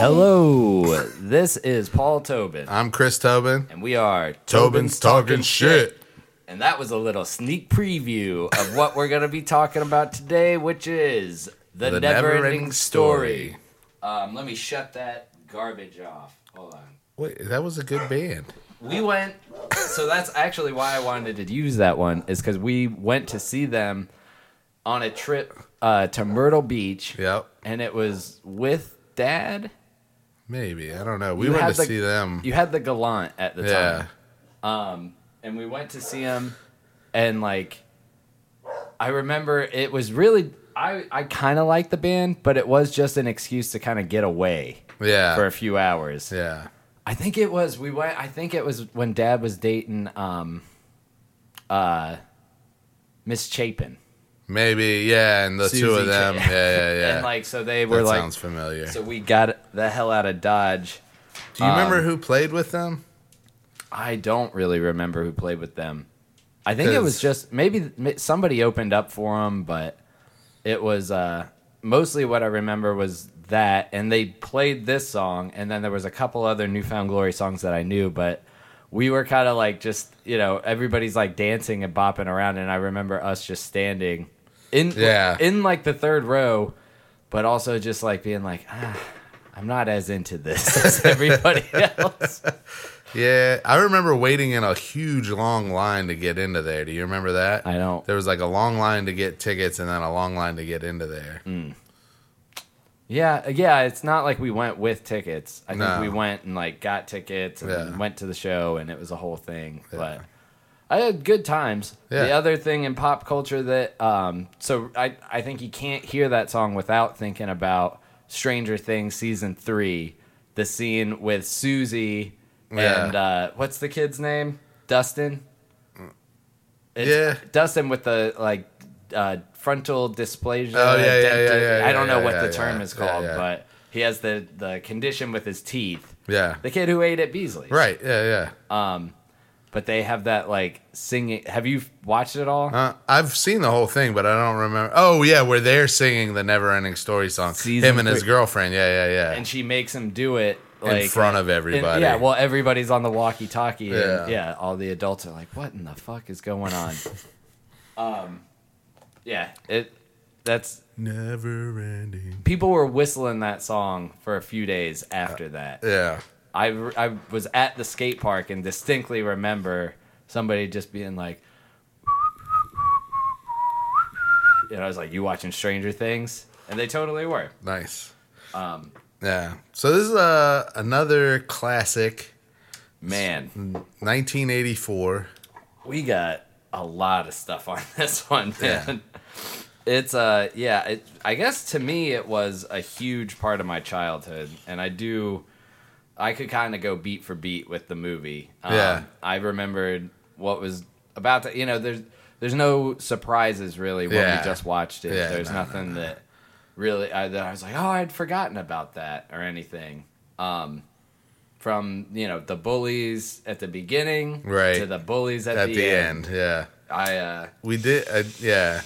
Hello, this is Paul Tobin, I'm Chris Tobin. and we are Tobin's talking shit. And that was a little sneak preview of what we're going to be talking about today, which is the, The never ending Never-Ending story. Story. Um, let me shut that garbage off. Hold on. Wait, that was a good band. We went, so that's actually why I wanted to use that one, is because we went to see them on a trip uh, to Myrtle Beach, Yep. and it was with dad. Maybe. I don't know. We You went to the- see them. You had the Galant at the yeah. time. Um, and we went to see them, and like, I remember it was really I I kind of liked the band, but it was just an excuse to kind of get away Yeah. for a few hours. yeah. I think it was we went. I think it was when Dad was dating um, uh, Miss Chapin. Maybe. Yeah. And the two of them. Yeah. Yeah. Yeah. And like, so they were that like, sounds familiar. so we got the hell out of Dodge. Do you remember um, who played with them? I don't really remember who played with them. I think it was just maybe somebody opened up for them, but it was uh, mostly what I remember was that, and they played this song, and then there was a couple other New Found Glory songs that I knew, but we were kind of like just you know everybody's like dancing and bopping around, and I remember us just standing in Yeah. in like the third row, but also just like being like ah. I'm not as into this as everybody else. Yeah. I remember waiting in a huge long line to get into there. Do you remember that? I don't. There was like a long line to get tickets and then a long line to get into there. Mm. Yeah, yeah. It's not like we went with tickets. I think No. we went and like got tickets and Yeah. went to the show, and it was a whole thing. But I had good times. Yeah. The other thing in pop culture that, um, so I I think you can't hear that song without thinking about Stranger Things season three, the scene with Suzie Yeah. and uh, what's the kid's name? Dustin. It's Yeah. Dustin with the like uh, frontal dysplasia. Oh, yeah, yeah, yeah, yeah, I don't know what the term is called, but he has the the condition with his teeth. Yeah. The kid who ate at Beasley's. Right. Yeah. Yeah. Um, but they have that like singing. Have you watched it all? Uh, I've seen the whole thing, but I don't remember. Oh yeah, where they're singing the "Never Ending Story" song. Season Him and his girlfriend. Yeah, yeah, yeah. and she makes him do it like in front of everybody. yeah, well, everybody's on the walkie-talkie. Yeah. And, yeah, all the adults are like, "What in the fuck is going on?" um, yeah, it. That's Never ending. people were whistling that song for a few days after that. Yeah. I, I was at the skate park and distinctly remember somebody just being like, you know, I was like, "You watching Stranger Things?" And they totally were. Nice. Um, Yeah. So this is uh, another classic, man, 1984. we got a lot of stuff on this one, Yeah. man. It's uh yeah, it, I guess to me it was a huge part of my childhood and I do I could kind of go beat for beat with the movie. Um, Yeah. I remembered what was about to, you know, there's there's no surprises really when Yeah. we just watched it. Yeah, there's no, no, nothing that really I, that I was like, "Oh, I'd forgotten about that" or anything. Um from, you know, the bullies at the beginning Right. to the bullies at, At the, the end. end, yeah. I uh We did, uh, yeah.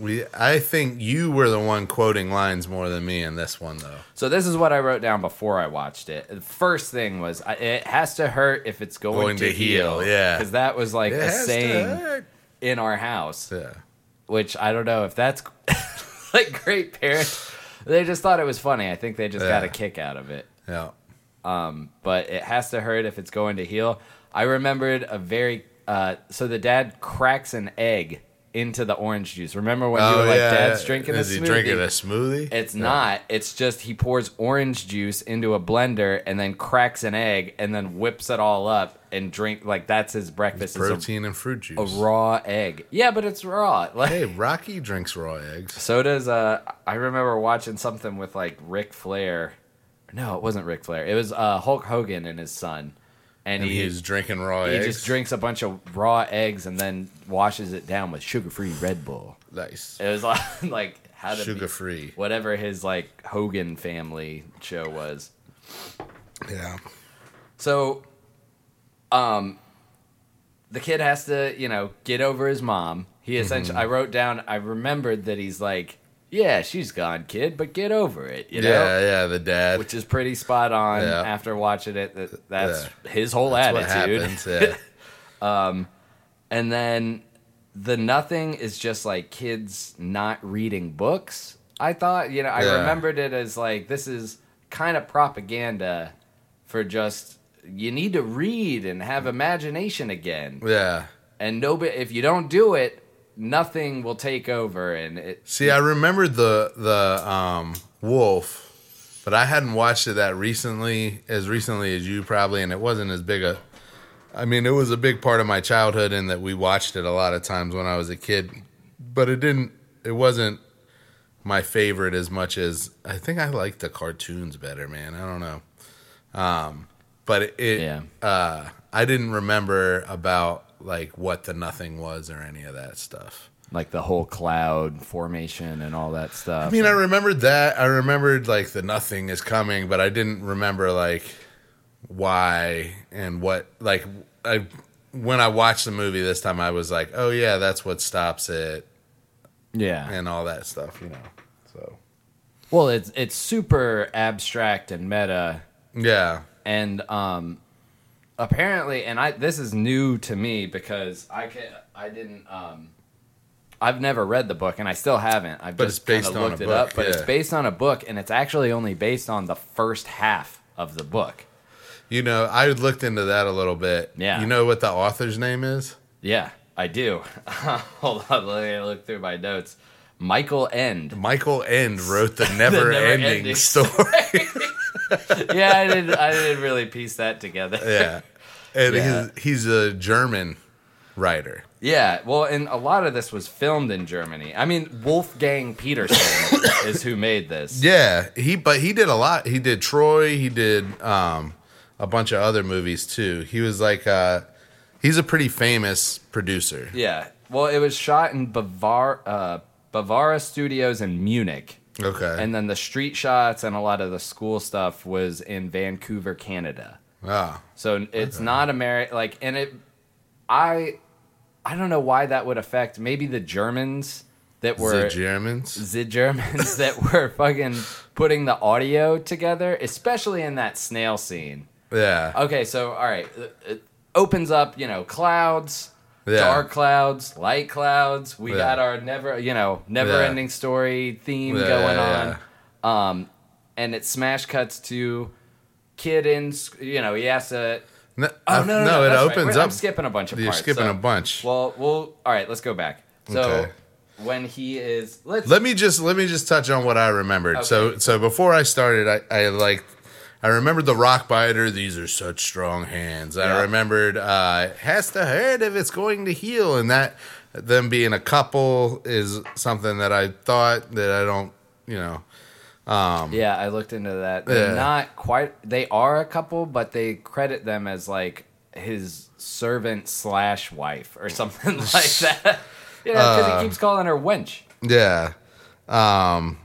We, I think you were the one quoting lines more than me in this one, though. So this is what I wrote down before I watched it. The first thing was I, it has to hurt if it's going, Going to, to heal. yeah. because that was like It a saying in our house, Yeah. which I don't know if that's like great parents. They just thought it was funny. I think they just got a kick out of it. Yeah. Um, but it has to hurt if it's going to heal. I remembered a very uh, so the dad cracks an egg into the orange juice. Remember when you were like, "Dad's drinking a Oh, Is he smoothie." drinking a smoothie? It's Yeah. not. It's just he pours orange juice into a blender and then cracks an egg and then whips it all up and drink like that's his breakfast. a- protein and fruit juice. a, raw egg. Yeah, but it's raw. Like Hey, Rocky drinks raw eggs. so does uh I remember watching something with like Ric Flair. No, it wasn't Ric Flair. It was uh Hulk Hogan and his son. And, And he he's drinking raw eggs. he eggs. just drinks a bunch of raw eggs and then washes it down with sugar-free Red Bull. Nice. It was like, like how to Sugar free. whatever his like Hogan family show was. Yeah. So, um, the kid has to, you know, get over his mom. He essentially, I wrote down, I remembered that he's like yeah, she's gone, kid, but get over it. You know, Yeah, yeah, the dad. which is pretty spot on. Yeah. After watching it, that, that's Yeah. his whole That's what attitude. happens. Yeah. Um, and then the nothing is just like kids not reading books. I thought, you know, I remembered it as like this is kind of propaganda for just you need to read and have imagination again. yeah. And nobody if you don't do it, nothing will take over and it See, I remembered the the um, Wolf, but I hadn't watched it that recently, as recently as you probably, and it wasn't as big a. I mean, it was a big part of my childhood, in that we watched it a lot of times when I was a kid, but it didn't. It wasn't my favorite as much as I think I liked the cartoons better. Man, I don't know. Um, but it, Yeah. uh, I didn't remember about like what the nothing was or any of that stuff. like the whole cloud formation and all that stuff. I mean, I remembered that. I remembered like the nothing is coming, but I didn't remember like why and what. Like I, when I watched the movie this time, I was like, oh yeah, that's what stops it yeah. and all that stuff. You know. So Well, it's it's super abstract and meta yeah, and um apparently and i this is new to me because i can i didn't um i've never read the book and i still haven't i've But just it's based kinda a looked it book, up but it's based on a book and it's actually only based on the first half of the book you know, I looked into that a little bit. Yeah. You know what the author's name is? yeah i do hold on let me look through my notes michael Ende Michael Ende wrote the never, ending never-ending story. yeah i didn't i didn't really piece that together yeah, and Yeah. He's, he's a German writer. Yeah, well, and a lot of this was filmed in Germany. I mean, Wolfgang Petersen is who made this. Yeah, he but he did a lot. He did Troy. He did um, a bunch of other movies too. He was like uh, he's a pretty famous producer. Yeah. Well, it was shot in Bavar uh, Bavaria Studios in Munich, Okay, and then the street shots and a lot of the school stuff was in Vancouver, Canada. ah, So it's not American. Like, and it, I, I don't know why that would affect maybe the Germans that were the Germans. the Germans that were fucking putting the audio together, especially in that snail scene. Yeah, Okay, so all right, it opens up, you know, clouds, Yeah. dark clouds, light clouds. We Yeah. got our never, you know, never-ending story theme Yeah, going yeah, on. Um, and it smash cuts to kid in, you know, he has to. no, Oh no, no, no, it that's right. opens up. I'm skipping a bunch of You're parts. skipping so- a bunch. Well, well, all right, let's go back. So Okay. when he is, let's Let me just let me just touch on what I remembered. So Okay. so before I started, I, I liked I remembered the rock biter. These are such strong hands. I remembered uh, has to hurt if it's going to heal, and that them being a couple is something that I thought that I don't you know Yeah, I looked into that. They're Yeah. not quite. They are a couple, but they credit them as like his servant slash wife or something like that. yeah, because Uh. he keeps calling her wench. Yeah. Um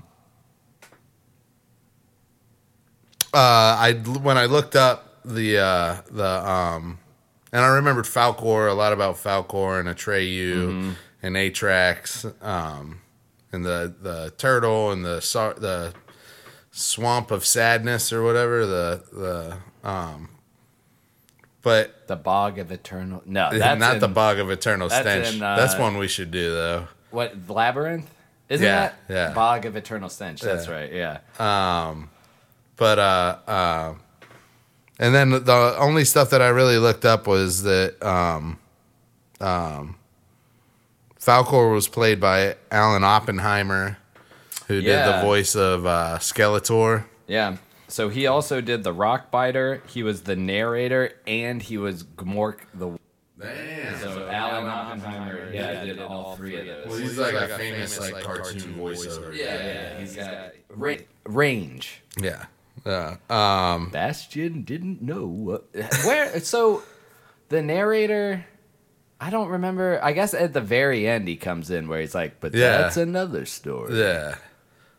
uh I when I looked up the uh the um and I remembered Falkor a lot about Falkor and Atreyu and Artax um and the the turtle and the the swamp of sadness or whatever the the um but The bog of eternal. No, that's not in- the bog of eternal that's stench. in, uh, that's one we should do though. What labyrinth? Isn't Yeah, that yeah. bog of eternal stench? That's Yeah. right. Yeah. Um, but uh, uh, and then the only stuff that I really looked up was that um, um, Falkor was played by Alan Oppenheimer, who did the voice of uh, Skeletor. Yeah. So he also did the rock biter. He was the narrator, and he was Gmork the. Damn. So Alan Oppenheimer, yeah, did all three of those. he's like a famous like cartoon voiceover. Yeah, yeah, he's got ra- range. Yeah. Yeah. Um, Bastian didn't know what, where. So the narrator, I don't remember. I guess at the very end he comes in where he's like, "But Yeah. that's another story." yeah.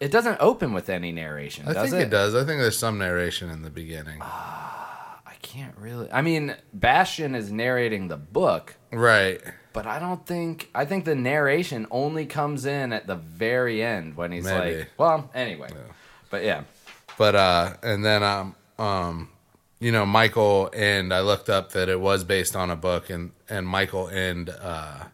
It doesn't open with any narration, I does think it? it does. I think there's some narration in the beginning. I can't really. I mean, Bastian is narrating the book, Right. but I don't think I think the narration only comes in at the very end when he's Maybe. like, well, anyway. But yeah. But uh, and then um, um, you know, Michael and I looked up that it was based on a book, and and Michael Ende uh,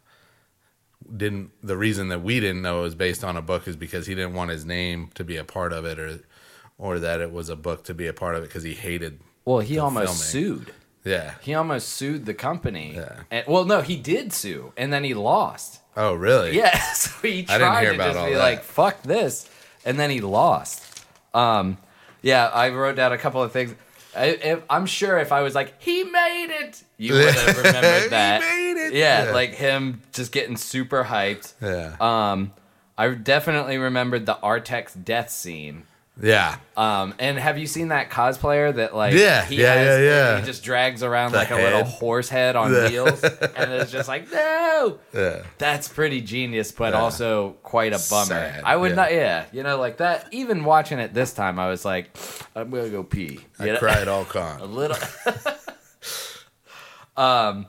didn't. The reason that we didn't know it was based on a book is because he didn't want his name to be a part of it, or or that it was a book to be a part of it because he hated. Well, he almost filming. sued. Yeah. He almost sued the company. Yeah. And, well, no, he did sue, and then he lost. Oh, really? Yeah, so he tried to just be that. like, "Fuck this," and then he lost. Um, yeah, I wrote down a couple of things. I, if, I'm sure if I was like, "He made it," you would have remembered He that. made it. Yeah, Yeah. like him just getting super hyped. Yeah. Um, I definitely remembered the Artax death scene. Yeah. Um, and have you seen that cosplayer that like Yeah, he yeah, has, yeah, yeah. he just drags around The like a little horse head on Yeah. wheels and it's just like no Yeah. that's pretty genius but Yeah. also quite a bummer Sad, I would yeah. not yeah you know like that even watching it this time I was like I'm gonna go pee I know? cried all con. a little um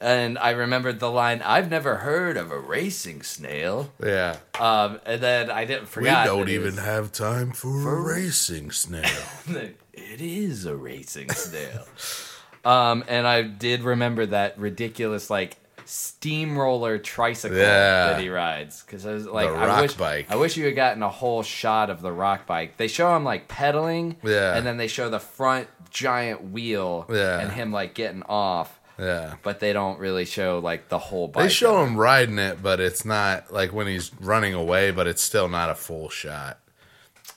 and I remembered the line I've never heard of a racing snail Yeah. um and then I didn't forget. We don't even was- have time for, a racing snail. it is a racing snail. um, and I did remember that ridiculous like steamroller tricycle Yeah. that he rides because I was like, I wish bike. I wish you had gotten a whole shot of the rock bike. They show him like pedaling, Yeah. and then they show the front giant wheel, Yeah. and him like getting off. Yeah. But they don't really show like the whole bike. They show him riding it, but it's not like when he's running away, but it's still not a full shot.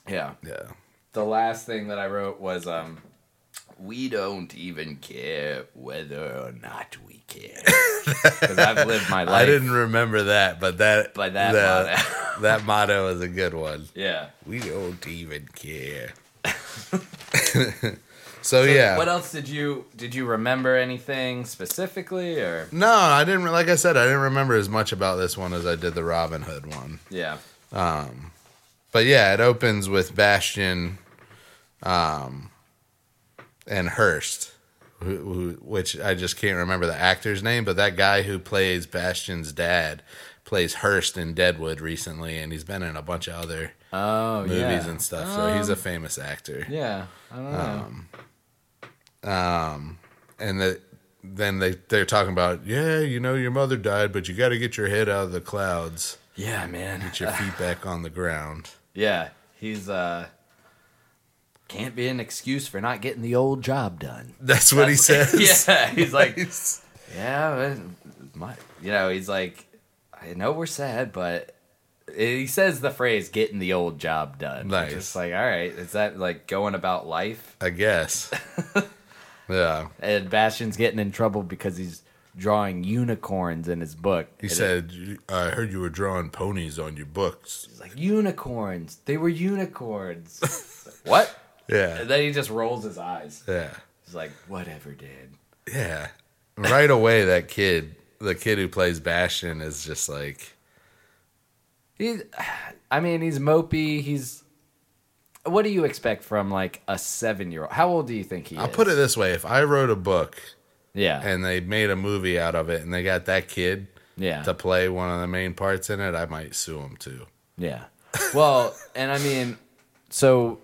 Yeah. Yeah. The last thing that I wrote was um we don't even care whether or not we care. Because I've lived my life. I didn't remember that, but that By that that, that motto is a good one. Yeah. We don't even care. so, yeah. What else did you did you remember anything specifically or no, I didn't. Like I said, I didn't remember as much about this one as I did the Robin Hood one. yeah. Um, but yeah, it opens with Bastian, um, and Hearst, who, who, which I just can't remember the actor's name, but that guy who plays Bastian's dad plays Hearst in Deadwood recently, and he's been in a bunch of other Oh movies yeah. and stuff. So he's a um, famous actor. Yeah. I don't know. Um, Um, and the, then they they're talking about, yeah, you know, your mother died, but you got to get your head out of the clouds, yeah, man. get your feet back on the ground. Yeah. He's uh can't be an excuse for not getting the old job done. That's what he says. yeah. He's like Yeah, my, you know, he's like, I know we're sad, but he says the phrase "getting the old job done." Nice. Just like, all right, is that like going about life? I guess. Yeah. And Bastian's getting in trouble because he's drawing unicorns in his book. He And said, I heard you were drawing ponies on your books. He's like, unicorns. They were unicorns. what? Yeah. And then he just rolls his eyes. Yeah. He's like, whatever, Dad. Yeah. Right away, that kid, the kid who plays Bastian, is just like, He's, I mean, he's mopey. He's. What do you expect from like a seven-year-old? How old do you think he is? I'll is? put it this way if I wrote a book Yeah. and they made a movie out of it and they got that kid yeah. to play one of the main parts in it, I might sue him too. Yeah. Well, and I mean, so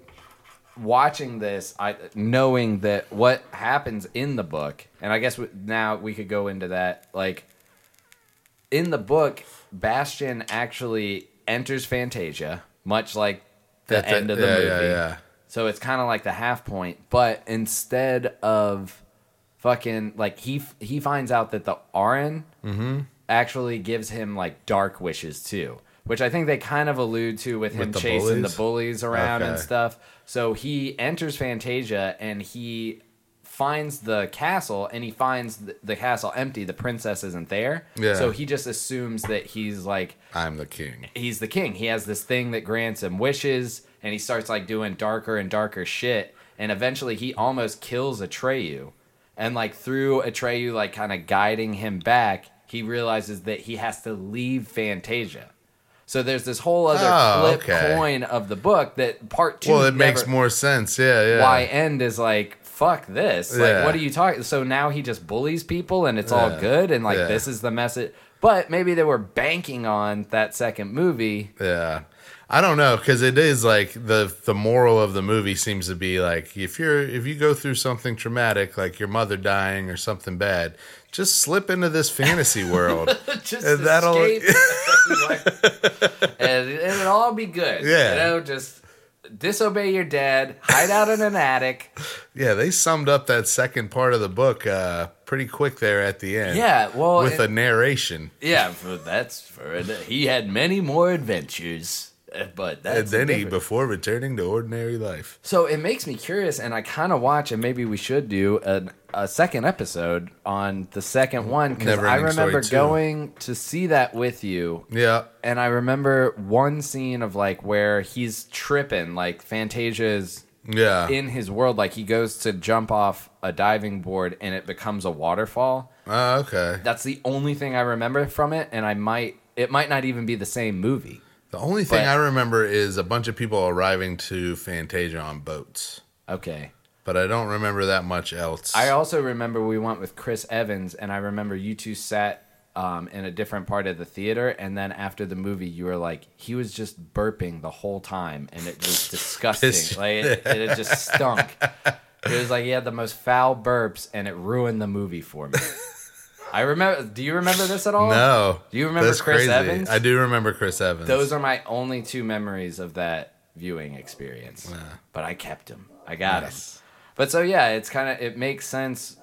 watching this, I knowing that what happens in the book, and I guess now we could go into that. Like in the book, Bastian actually enters Fantasia, much like the At the- end of the yeah, movie. yeah, yeah. So it's kind of like the half point, but instead of fucking like he f- he finds out that the Auryn Mm-hmm. actually gives him like dark wishes too, which I think they kind of allude to with him the chasing bullies? the bullies around and stuff. So he enters Fantasia and he finds the castle and he finds the, the castle empty. The princess isn't there. Yeah. So he just assumes that he's like I'm the king. he's the king. He has this thing that grants him wishes, and he starts like doing darker and darker shit. And eventually, he almost kills Atreyu. And like through Atreyu, like kind of guiding him back, he realizes that he has to leave Fantasia. So there's this whole other Oh, flip okay. coin of the book that part two. Well, it makes more sense. Yeah, yeah. why Ende is like fuck this. Yeah. Like, what are you talking? So now he just bullies people and it's all Yeah. good and like Yeah. this is the message. But maybe they were banking on that second movie. Yeah. I don't know because it is like the the moral of the movie seems to be like if you're if you go through something traumatic like your mother dying or something bad, just slip into this fantasy world. just And that'll- escape, and it'll all be good. Yeah. you know, just disobey your dad, hide out in an attic. yeah, they summed up that second part of the book uh, pretty quick there at the end. Yeah, well, with it- a narration, yeah, for, that's for he had many more adventures, but that's and then he different. before returning to ordinary life. So it makes me curious, and I kind of watch, and maybe we should do a, a second episode on the second mm, one because I remember going to see that with you, Yeah, and I remember one scene of like where he's tripping, like Fantasia's yeah, in his world, like he goes to jump off a diving board and it becomes a waterfall. Oh, okay. That's the only thing I remember from it, and I might it might not even be the same movie. The only thing But- I remember is a bunch of people arriving to Fantasia on boats, Okay. but I don't remember that much else. I also remember we went with Chris Evans, and I remember you two sat um, in a different part of the theater, and then after the movie, you were like, he was just burping the whole time, and it was disgusting. Like it, it just stunk. It was like he had the most foul burps, and it ruined the movie for me. I remember. Do you remember this at all? no. Do you remember Chris crazy. Evans? I do remember Chris Evans. Those are my only two memories of that viewing experience. But I kept him. I got him. But so yeah, it's kind of it makes sense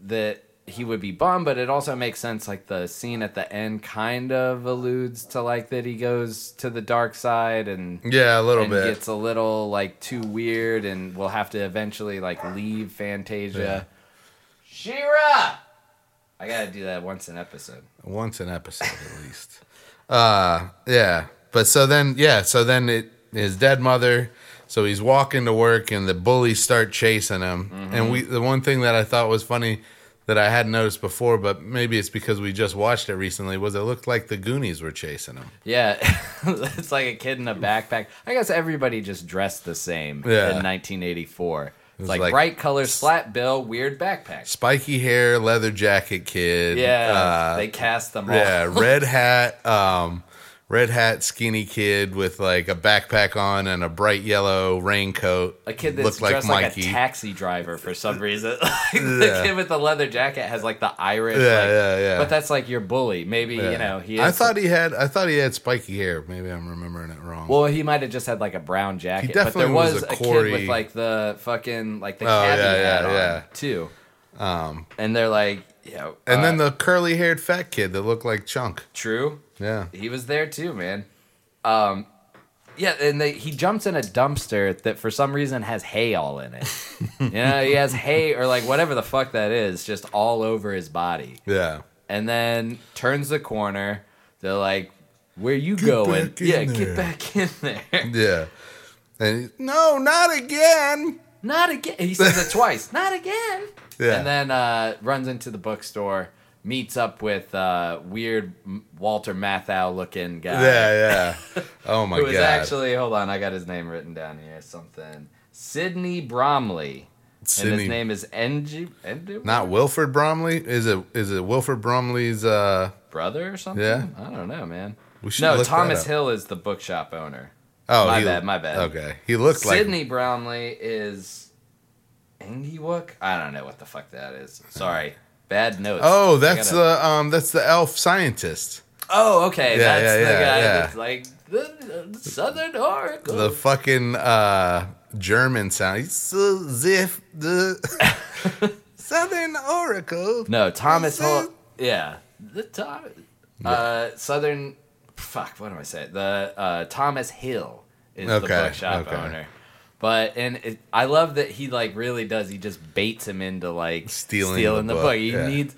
that he would be bummed, but it also makes sense like the scene at the end kind of alludes to like that he goes to the dark side and yeah, a little and bit. gets a little like too weird and will have to eventually like leave Fantasia. Shira, I gotta do that once an episode. once an episode at least. Uh yeah. But so then yeah, so then it his dead mother so he's walking to work and the bullies start chasing him. Mm-hmm. And we the one thing that I thought was funny that I hadn't noticed before, but maybe it's because we just watched it recently, was it looked like the Goonies were chasing him. Yeah, it's like a kid in a backpack. I guess everybody just dressed the same Yeah. in 1984. It's like, like- bright colors, flat bill, weird backpack. Spiky hair, leather jacket kid. Yeah, uh, they cast them all. Yeah, red hat, um, red hat, skinny kid with like a backpack on and a bright yellow raincoat. A kid that's like dressed Mikey. like a taxi driver for some reason. like the Yeah. kid with the leather jacket has like the Irish. Yeah, like, yeah, yeah. But that's like your bully. Maybe Yeah. you know he. I thought he had. I thought he had spiky hair. Maybe I'm remembering it wrong. Well, he might have just had like a brown jacket, but definitely there was, was a a, kid with like the fucking like the Oh, yeah, yeah, hat on too. Um, and they're like, you know, and uh, then the curly haired fat kid that looked like Chunk. true. Yeah. He was there too, man. Um, yeah, and they, he jumps in a dumpster that for some reason has hay all in it. you know, he has hay or like whatever the fuck that is, just all over his body. Yeah. And then turns the corner. They're like, "Where you going? back in Yeah, there." get back in there." Yeah. And he, no, not again. Not again. He says it twice. Not again. Yeah. And then uh, runs into the bookstore, meets up with uh, weird Walter Matthau looking guy. Yeah, yeah. Oh my who is god. actually hold on, I got his name written down here. Something Sidney Bromley, and his name is Ng. Not Wilfred Bromley. Is it? Is it Wilfred Bromley's? uh brother or something. Yeah. I don't know, man. We should No, look that Thomas. Hill is the bookshop owner. Oh, My he- bad, my bad. Okay, he looked like Sidney Bromley is Engywook. I don't know what the fuck that is. Sorry, bad notes. Oh, that's gotta- the um, that's the elf scientist. Oh, okay. Yeah, that's yeah, the yeah, guy yeah. that's like the, the Southern Oracle. The fucking uh, German sound. He's ziff the Southern Oracle. no, Thomas Hill. Yeah, the Tom, uh, Southern. Fuck, what do I say? The uh, Thomas Hill is the Okay, bookshop okay. owner. But and it, I love that he like really does. He just baits him into like Stealing stealing the the, book, book. He yeah. needs.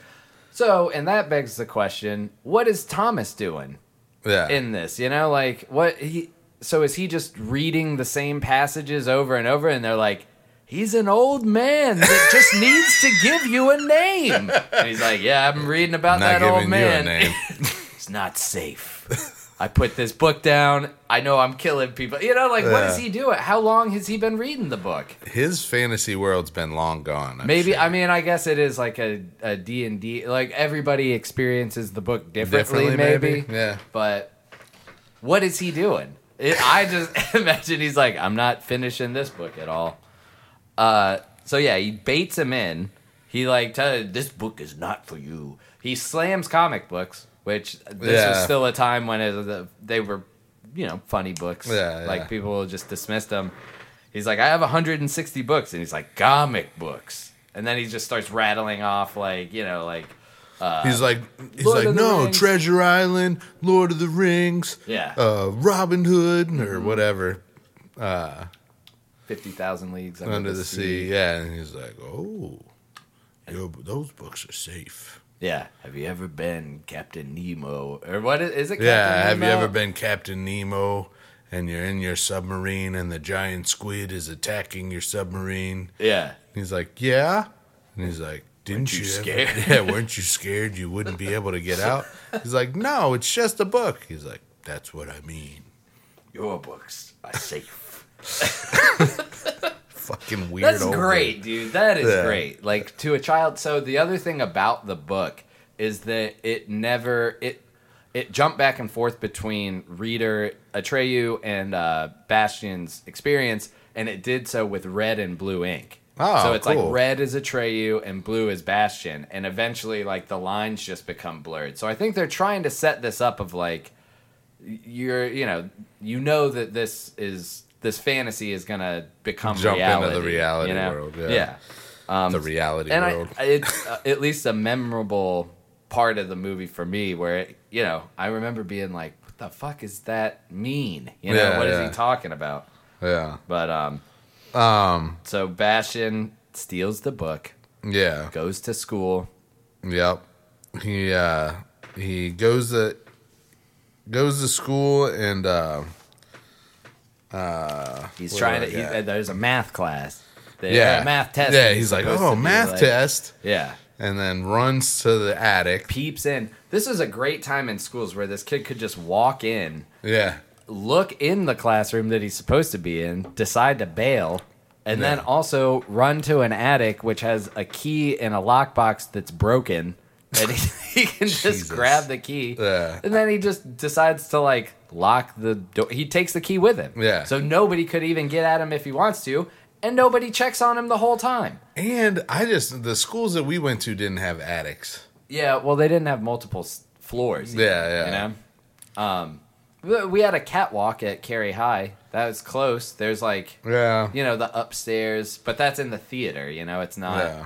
So, and that begs the question: What is Thomas doing? Yeah, in this you know like what he so is he just reading the same passages over and over and they're like he's an old man that just needs to give you a name and he's like yeah i'm reading about not that old giving you a man name. it's not safe I put this book down. I know I'm killing people. You know, like what is Yeah. he doing? How long has he been reading the book? His fantasy world's been long gone. I'm Maybe sure. I mean I guess it is like a a D and D. Like everybody experiences the book differently, maybe. Yeah. But what is he doing? It, I just imagine he's like, I'm not finishing this book at all. Uh, so yeah, he baits him in. He like, tell this book is not for you. He slams comic books, which this was still a time when it, they were, you know, funny books. Yeah, like yeah. people just dismissed them. He's like, I have 160 books, and he's like, comic books, and then he just starts rattling off like, you know, like. Uh, He's like, he's Lord like, no, Rings." Treasure Island, Lord of the Rings, Yeah. uh, Robin Hood, or whatever, Fifty thousand leagues under, under the sea. Yeah, and he's like, oh, yo, those books are safe. Yeah. Have you ever been Captain Nemo or what is, is it? Captain Yeah, have you ever been Captain Nemo? And you're in your submarine, and the giant squid is attacking your submarine. Yeah. He's like, "Yeah," and he's like, "Didn't you you, ever- scared? Yeah, weren't you scared you wouldn't be able to get out?" He's like, "No, it's just a book." He's like, "That's what I mean." Your books are safe. Fucking weird. That's great, dude. That is Yeah. great. Like to a child. So the other thing about the book is that it never it it jumped back and forth between reader Atreyu and uh, Bastian's experience, and it did so with red and blue ink. Oh, so it's cool. like red is Atreyu and blue is Bastian, and eventually like the lines just become blurred. So I think they're trying to set this up of like you're you know you know that this is this fantasy is gonna become Jump into the reality you know? world, yeah. Um, The reality and world. I, it's uh, at least a memorable part of the movie for me, where it, you know I remember being like, "What the fuck is that mean? You know, Yeah, what is yeah. he talking about?" yeah. But um, Um. so Bastian steals the book, Yeah. goes to school. Yep. He uh he goes to goes to school and uh uh He's trying to. He, there's a math class. They- yeah math test. Yeah, he's like, "Oh, math like- test." Yeah. And then runs to the attic. Peeps in. This is a great time in schools where this kid could just walk in, Yeah. look in the classroom that he's supposed to be in, decide to bail, and then also run to an attic which has a key in a lockbox that's broken. And he, he can just Jesus. grab the key. Yeah. And then he just decides to like lock the door. He takes the key with him. Yeah. So nobody could even get at him if he wants to. And nobody checks on him the whole time. And I just the schools that we went to didn't have attics. Yeah, well, they didn't have multiple s- floors. even, Yeah, yeah. You know, um, we- we had a catwalk at Cary High. That was close. There's like, Yeah. you know, the upstairs, but that's in the theater. You know, it's not. Yeah.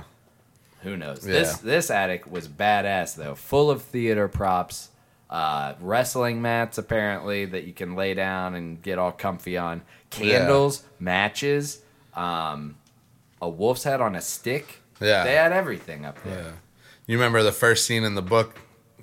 Who knows? Yeah. This this attic was badass though, full of theater props, uh, wrestling mats apparently that you can lay down and get all comfy on, candles, matches, um, a wolf's head on a stick. Yeah. they had everything up there. Yeah. You remember the first scene in the book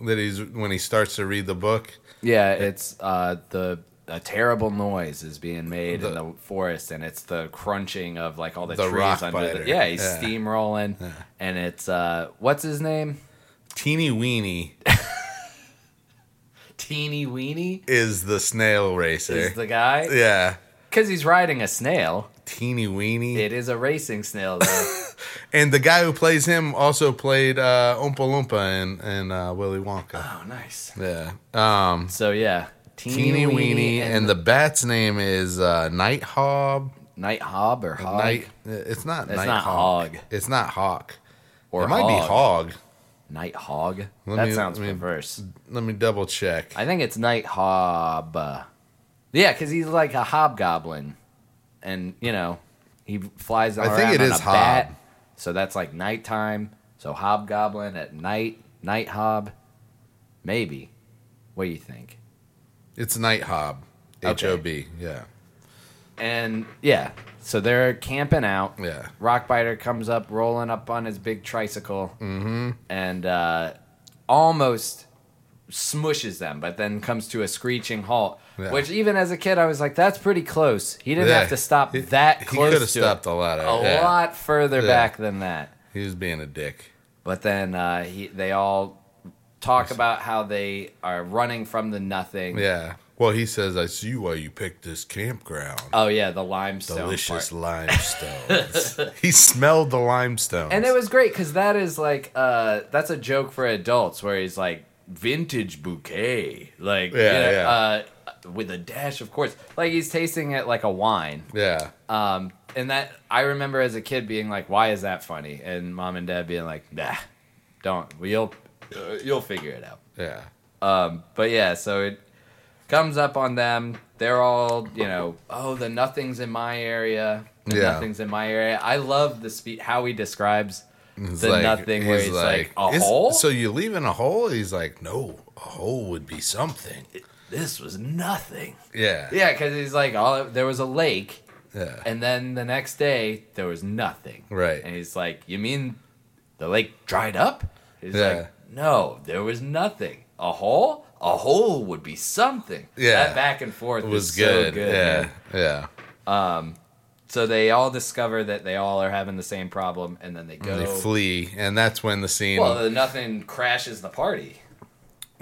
that he's when he starts to read the book? Yeah, it's uh, the a terrible noise is being made in The- the forest, and it's the crunching of like all the, The trees under biter. the. Yeah, he's Yeah. steamrolling, and it's uh, what's his name? Teeny Weeny Teeny Weeny is the snail racer. is the guy yeah. because he's riding a snail. Teeny Weeny. It is a racing snail, though. And the guy who plays him also played uh, Oompa Loompa in, in uh, Willy Wonka. oh, nice. Yeah. Um, So yeah, Teeny Weeny, and, the bat's name is uh, Night Hob. Night Hob or Hog Night. It's not. It's Night not Hog. Hog. It's not Hawk. or it might be Hog. Night Hog. That me- sounds let me- perverse. Let me double check. I think it's Night Hob. Yeah, because he's like a hobgoblin, and you know he flies I around think it on is a Hob. bat. So that's like nighttime. So hobgoblin at night, night hob, maybe. What do you think? It's Night Hob. H. O B. Yeah. And yeah, so they're camping out. Yeah. Rockbiter comes up, rolling up on his big tricycle, and uh, almost smushes them, but then comes to a screeching halt. Yeah. Which even as a kid, I was like, "That's pretty close." He didn't Yeah. have to stop that he close. He coulda to stopped it. a lot of- a yeah. lot further back than that. He was being a dick. But then uh, he, they all talk about how they are running from the nothing. Yeah. Well, he says, "I see why you picked this campground. Oh yeah, the limestone. Delicious part. limestone." he smelled the limestone. And it was great because that is like uh that's a joke for adults where he's like vintage bouquet, like Yeah, you know, yeah. uh, with a dash of course, like he's tasting it like a wine. yeah. Um, and that I remember as a kid being like, "Why is that funny?" And mom and dad being like, "Nah, don't. Well, you'll uh, you'll figure it out." Yeah. Um, but yeah, so it comes up on them. They're all, you know, oh, the nothing's in my area. The Yeah. nothing's in my area. I love the spe- how he describes It's the nothing where he's like, a hole. So you leave in a hole? He's like, no, a hole would be something. this was nothing. Yeah. Yeah, because he's like, oh, there was a lake, Yeah. and then the next day there was nothing. Right. And he's like, you mean the lake dried up? He's Yeah. like, no, there was nothing. A hole? A hole would be something. Yeah. That back and forth it was is good. So good yeah. man. Yeah. Um, so they all discover that they all are having the same problem, and then they go. They flee, and that's when the scene. Well, nothing crashes the party.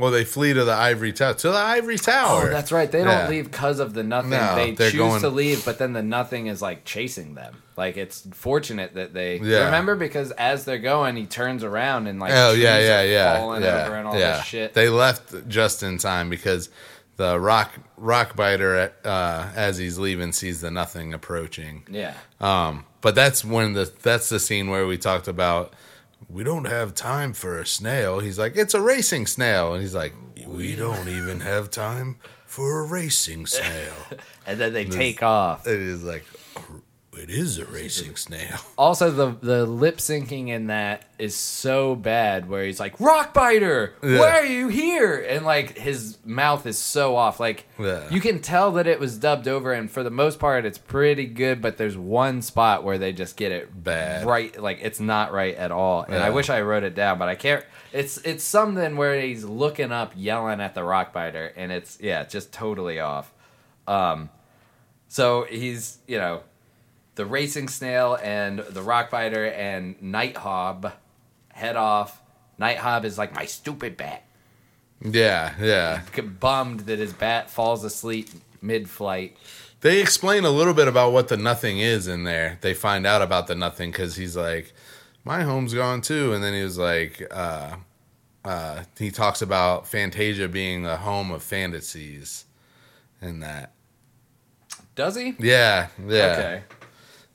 They flee to the ivory tower. To the ivory tower. Oh, that's right. They don't Yeah. leave because of the nothing. No, they choose going- to leave, but then the nothing is like chasing them. Like it's fortunate that they Yeah. remember because as they're going, he turns around and like Oh yeah, yeah, yeah, falling yeah, over and all yeah. this shit. They left just in time because the rock rock biter, uh, as he's leaving, sees the nothing approaching. yeah, Um, but that's when the that's the scene where we talked about we don't have time for a snail. He's like, it's a racing snail, and he's like, we don't even have time for a racing snail. and then they take off. it is like, it is a racing snail. Also, the the lip syncing in that is so bad. Where he's like, "Rockbiter, Yeah. why are you here?" And like his mouth is so off. Like Yeah. you can tell that it was dubbed over, and for the most part, it's pretty good. But there's one spot where they just get it Bad. right. Like it's not right at all. And I wish I wrote it down, but I can't. It's it's something where he's looking up, yelling at the Rockbiter, and it's yeah, just totally off. Um, so he's you know the racing snail and the rockbiter and Nighthawk head off. Nighthawk is like my stupid bat. Yeah, yeah. Bummed that his bat falls asleep mid-flight. They explain a little bit about what the nothing is in there. They find out about the nothing because he's like, my home's gone too. And then he was like, uh, uh, he talks about Fantasia being a home of fantasies and that. Does he? Yeah, yeah. Okay.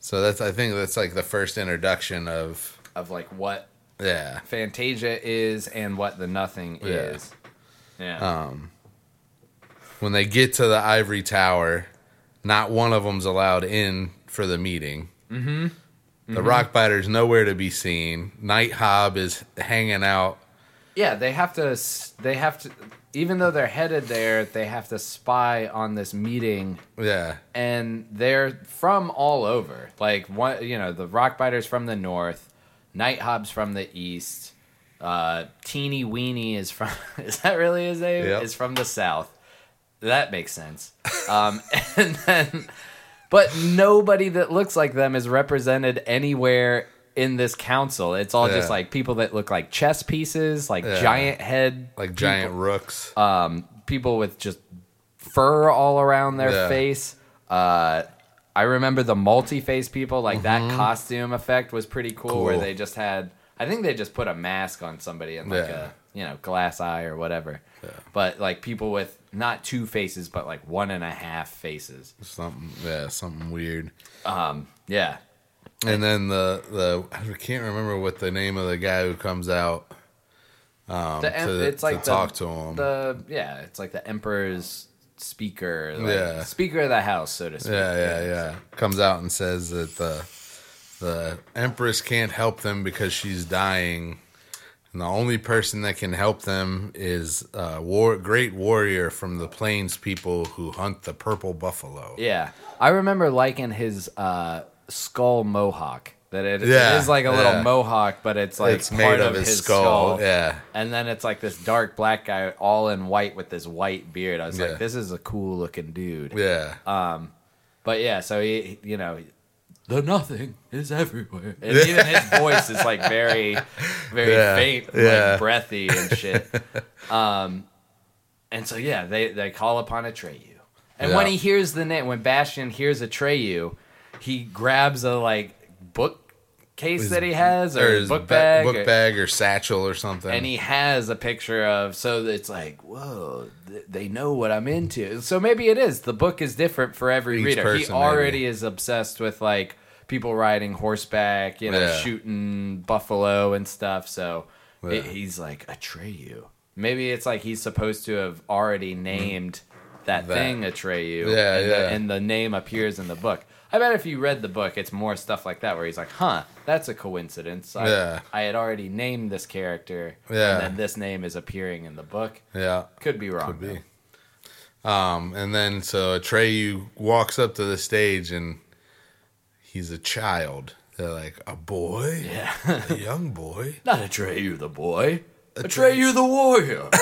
So that's, I think that's like the first introduction of, Of like what yeah. Fantasia is and what the nothing Yeah. is. Yeah. Um, when they get to the ivory tower, not one of them's allowed in for the meeting. Mm-hmm. The Rockbiter's nowhere to be seen. Night Hob is hanging out. yeah, they have to they have to even though they're headed there, they have to spy on this meeting Yeah, and they're from all over. Like one, you know, the Rockbiters from the north, Nighthob's from the east, uh, Teeny Weeny is from. Is that really his name? Yep. Is from the south. That makes sense. Um, and then, but nobody that looks like them is represented anywhere in this council. It's all just like people that look like chess pieces, like Yeah. giant head, like giant rooks. um, people with just fur all around their Yeah. face. Uh, I remember the multi-face people, like that costume effect was pretty cool, where Mm-hmm. They just had. I think they just put a mask on somebody and like Yeah. a you know glass eye or whatever. But like people with not two faces, but like one and a half faces. something, yeah, something weird. Um, yeah, And then the the I can't remember what the name of the guy who comes out. Um, the, em- to, it's like to the, talk to him. The yeah, it's like the emperor's speaker, like, Yeah. speaker of the house, so to speak. Yeah, yeah, yeah. Comes out and says that the the empress can't help them because she's dying, and the only person that can help them is a war great warrior from the plains people who hunt the purple buffalo. Yeah, I remember liking his uh, skull mohawk. That it, Yeah, it is like a little yeah. mohawk, but it's like it's part made of, of his, his skull. Yeah, And then it's like this dark black guy, all in white with this white beard. I was Yeah. like, this is a cool looking dude. yeah, Um, But yeah, so he, you know, the nothing is everywhere. And even his voice is like very, very Yeah, faint, yeah. like breathy and shit. Um, and so yeah, they they call upon Atreyu, and when he hears the name, when Bastian hears Atreyu, he grabs a like book case that he has or, his book ba- bag, book or- bag or satchel or something. and he has a picture of so it's like whoa th- they know what i'm into so maybe it is the book is different for every Each reader he already maybe. is obsessed with like people riding horseback you know Yeah. shooting buffalo and stuff so Yeah. it, he's like atreyu maybe it's like he's supposed to have already named that, That. thing atreyu Yeah, and, yeah. The, and the name appears in the book I bet if you read the book, it's more stuff like that where he's like, "Huh, that's a coincidence." I, Yeah. I had already named this character, Yeah. and then this name is appearing in the book. yeah. Could be wrong. Could be. though. Um, and then so Atreyu walks up to the stage and he's a child. They're like, a boy? Yeah. A young boy? Not Atreyu the boy. Atreyu the warrior.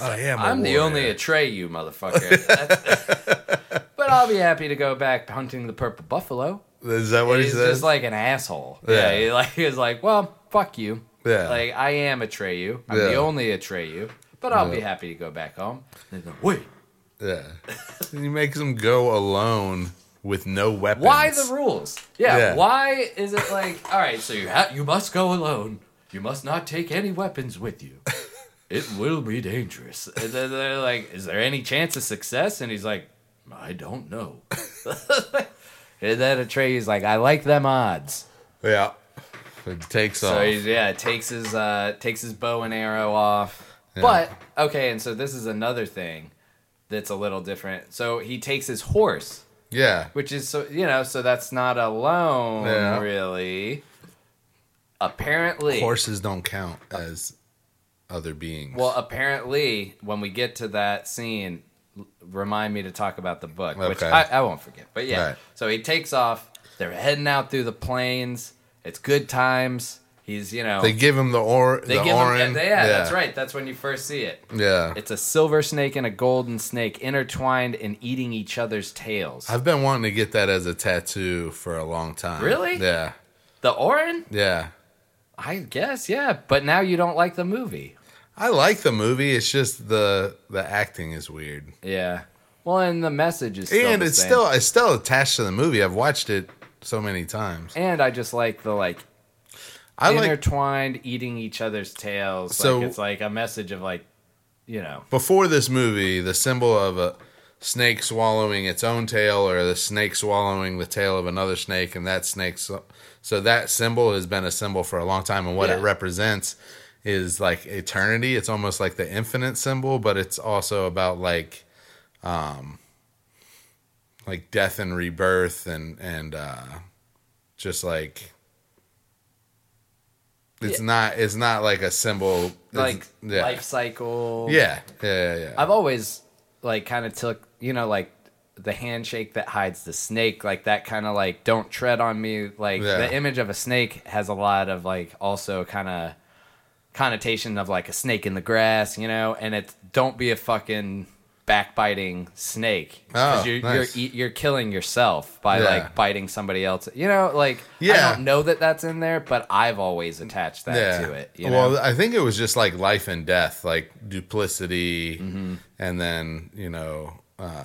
I am a I'm the only warrior. Atreyu, motherfucker. But I'll be happy to go back hunting the purple buffalo. Is that what he he's says? just like an asshole. Yeah. Yeah, he like he's like, well, fuck you. Yeah. Like I am Atreyu. I'm Yeah. the only Atreyu. But I'll be happy to go back home. And he's like, Wait, yeah. he makes him go alone with no weapons. why the rules? Yeah, Yeah. Why is it like? All right, so you ha- you must go alone. You must not take any weapons with you. It will be dangerous. And then they're like, "Is there any chance of success?" And he's like, "I don't know." and then Atreyu's like, "I like them odds." Yeah. It takes So off. he's yeah, takes his uh takes his bow and arrow off. Yeah. But okay, and so this is another thing that's a little different. So he takes his horse, yeah. which is so you know, so that's not alone Yeah. really. Apparently Horses don't count as other beings. Well, apparently when we get to that scene, remind me to talk about the book, which Okay. I, I won't forget. But yeah, Right. so he takes off. They're heading out through the plains. It's good times. He's you know they give him the or They the give Auryn. him, yeah, that's right. That's when you first see it. Yeah. It's a silver snake and a golden snake intertwined and eating each other's tails. I've been wanting to get that as a tattoo for a long time. Really? Yeah. the Auryn? Yeah. I guess, yeah. But now you don't like the movie. I like the movie. It's just the the acting is weird. Yeah. Well, and the message is still and it's same. still it's still attached to the movie. I've watched it so many times. And I just like the like I like intertwined eating each other's tails. So- like it's like a message of like, you know, before this movie, the symbol of a snake swallowing its own tail or the snake swallowing the tail of another snake and that snake so, so that symbol has been a symbol for a long time and what it represents is like eternity it's almost like the infinite symbol but it's also about like um like death and rebirth and and uh just like it's Yeah. not it's not like a symbol like yeah. life cycle. yeah yeah yeah, yeah. I've always like kind of took you know like the handshake that hides the snake like that kind of like don't tread on me like the image of a snake has a lot of like also kind of connotation of like a snake in the grass you know and it's don't be a fucking backbiting snake Oh, you're, nice. you're you're killing yourself by Yeah. like biting somebody else you know like I Yeah. don't know that that's in there but I've always attached that to it you know Well, I think it was just like life and death, like duplicity, Mm-hmm. and then you know, uh,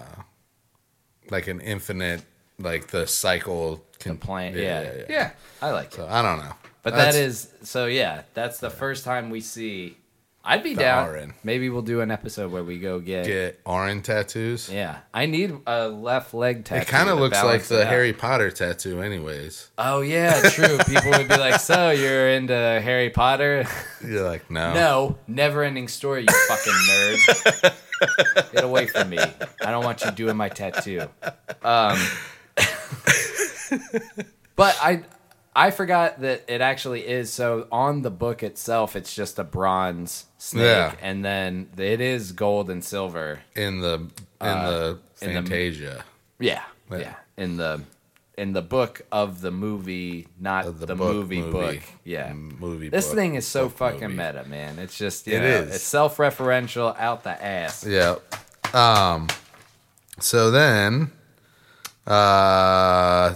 like an infinite, like the cycle. Can, complaint yeah yeah, I like it I don't know, But That's- that is so yeah. That's the first time we see. I'd be The down. Maybe we'll do an episode where we go get. get Auryn tattoos. Yeah, I need a left leg tattoo. It kind of looks like the. Harry Potter tattoo, anyways. Oh yeah, true. People would be like, "So you're into Harry Potter?" You're like, no, no, never-ending story. You fucking nerd. Get away from me. I don't want you doing my tattoo. Um, but I. I forgot that it actually is so on the book itself it's just a bronze snake Yeah. and then it is gold and silver. in the in the Uh, in the- Fantasia. Yeah. Yeah. In the in the book of the movie, not the, the book, movie, movie. book. Yeah. Movie This book, thing is so book fucking movie. meta, man. It's just you It know, is. it's self-referential out the ass. Yeah. Um. So then, uh,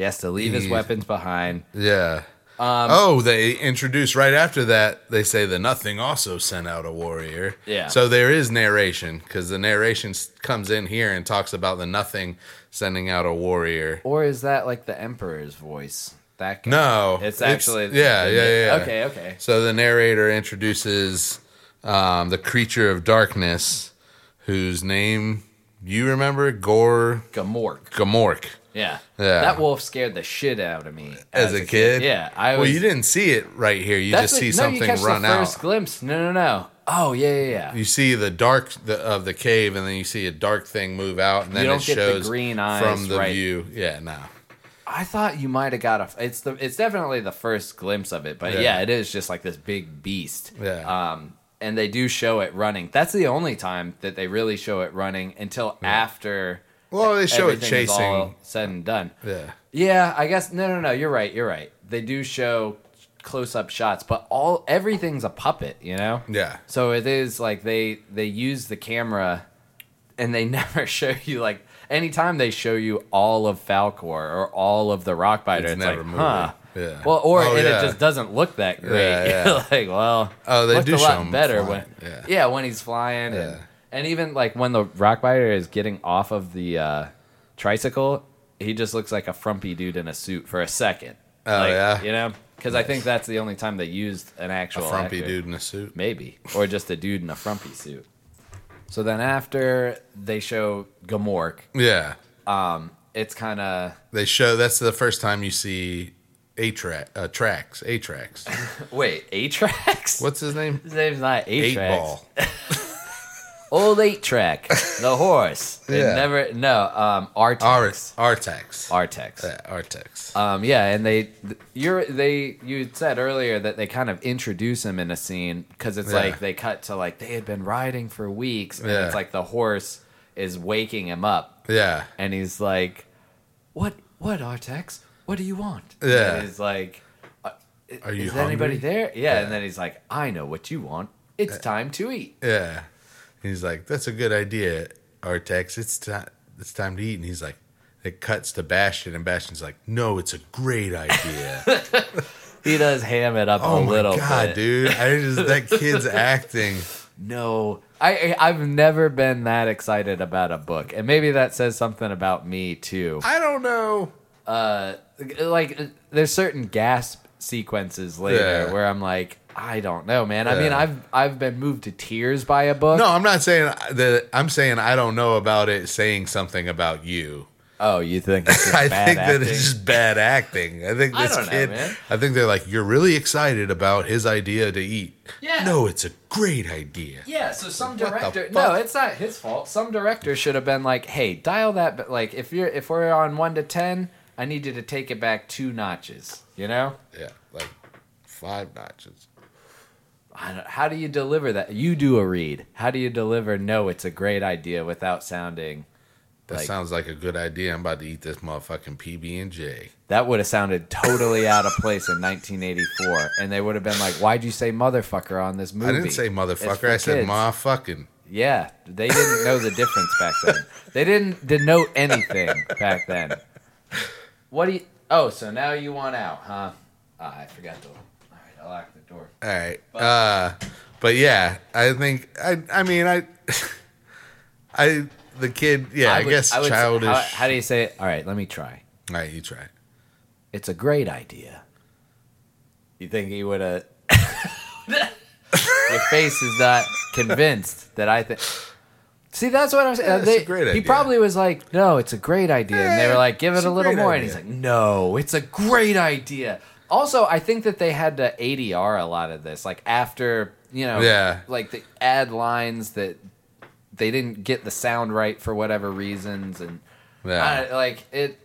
He has to leave his weapons behind. Yeah. Um, oh, they introduce right after that. They say the nothing also sent out a warrior. Yeah. So there is narration because the narration comes in here and talks about the nothing sending out a warrior. Or is that like the Emperor's voice? That guy? No, it's actually yeah, yeah, yeah. Okay, okay. So the narrator introduces um, the creature of darkness, whose name you remember, Gore Gmork. Gmork. Yeah. Yeah. That wolf scared the shit out of me As, a kid, Yeah, I well, you didn't see it right here. You that's just the- see no, something you catch run the out. First glimpse. No, no, no. Oh yeah, yeah, yeah. You see the dark the, of the cave, and then you see a dark thing move out, and then don't it get the shows green eyes from the right. view. Yeah, no. I thought you might have got a. It's the. It's definitely the first glimpse of it, but Yeah. yeah, it is just like this big beast. Yeah. Um, and they do show it running. That's the only time that they really show it running until after. Well, they show it chasing. all said and done. Yeah, Yeah, I guess no, no, no. You're right. You're right. They do show close-up shots, but all everything's a puppet. You know. yeah, So it is like they they use the camera, and they never show you like anytime they show you all of Falkor or all of the Rockbiter. It's It's, like, moving. huh. Yeah. Well, or Oh, and yeah. it just doesn't look that great. Yeah, yeah. like, well, Oh, they do a show lot him better flying, when yeah. when he's flying Yeah. and and even like when the rock Rockbiter is getting off of the uh, tricycle, he just looks like a frumpy dude in a suit for a second. Oh, Like, yeah? you know, because I think that's the only time they used an a actual frumpy actor. dude in a suit. Maybe. Or just a dude in a frumpy suit. So then after they show Gmork, Yeah, um, it's kind of they show. That's the first time you see a track, uh, tracks, a tracks. wait, Atrax? What's his name? His name's not Eight Atrax. ball. Old Eight Track, the horse. It Yeah. never no um Artax. Ar- Artax. Artax. Yeah, Artax. Um, yeah, and they, you're they, you said earlier that they kind of introduce him in a scene because it's Yeah. like they cut to like they had been riding for weeks, and Yeah. it's like the horse is waking him up, yeah, and he's like, "What, what, Artax? What do you want?" Yeah. and he's like, uh, Are you Is anybody hungry?" there?" Yeah, Yeah. and then he's like, "I know what you want. It's time to eat." yeah. He's like, "That's a good idea, Artax. It's time. It's time to eat." And he's like, it cuts to Bastian, and Bastian's like, "No, it's a great idea." He does ham it up oh a my little god, bit. dude! I just that kid's acting. No, I I- I've never been that excited about a book, and maybe that says something about me too. I don't know. Uh, like there's certain gasp sequences later Yeah. where I'm like, I don't know, man. I mean, I've I've been moved to tears by a book. No, I'm not saying that. I'm saying I don't know about it saying something about you. Oh, you think it's just I bad think acting? that it's just bad acting. I think I this don't know, kid. man. I think they're like, you're really excited about his idea to eat. Yeah. No, it's a great idea. Yeah, so some the director. fuck? No, it's not his fault. Some director should have been like, "Hey, dial that." But like, if you're if we're on one to ten, I need you to take it back two notches. You know, Yeah, like five notches. I don't, how do you deliver that? You do a read. How do you deliver? No, it's a great idea without sounding. That Like- sounds like a good idea. I'm about to eat this motherfucking PB and J. That would have sounded totally out of place in 1984, and they would have been like, "Why'd you say motherfucker on this movie?" I didn't say motherfucker. I said motherfucking. Yeah, they didn't know the difference back then. They didn't denote anything back then. What do you? Oh, so now you want out, huh? Ah, I forgot to. I locked the door. All right. Uh, but yeah, I think I. I mean, I. I the kid. Yeah, I, would- guess would say- childish. how, how do you say it? All right, let me try. All right, you try. It's a great idea. You think he would have? Your face is not convinced that I think. See, that's what I'm saying. Yeah, it's they- a great He probably was like, "No, it's a great idea," and they were like, "Give it a a little more," and he's like, "No, it's a great idea." Also, I think that they had to ADR a lot of this, like after you know, Yeah. like the add lines that they didn't get the sound right for whatever reasons, and Yeah. I, like it.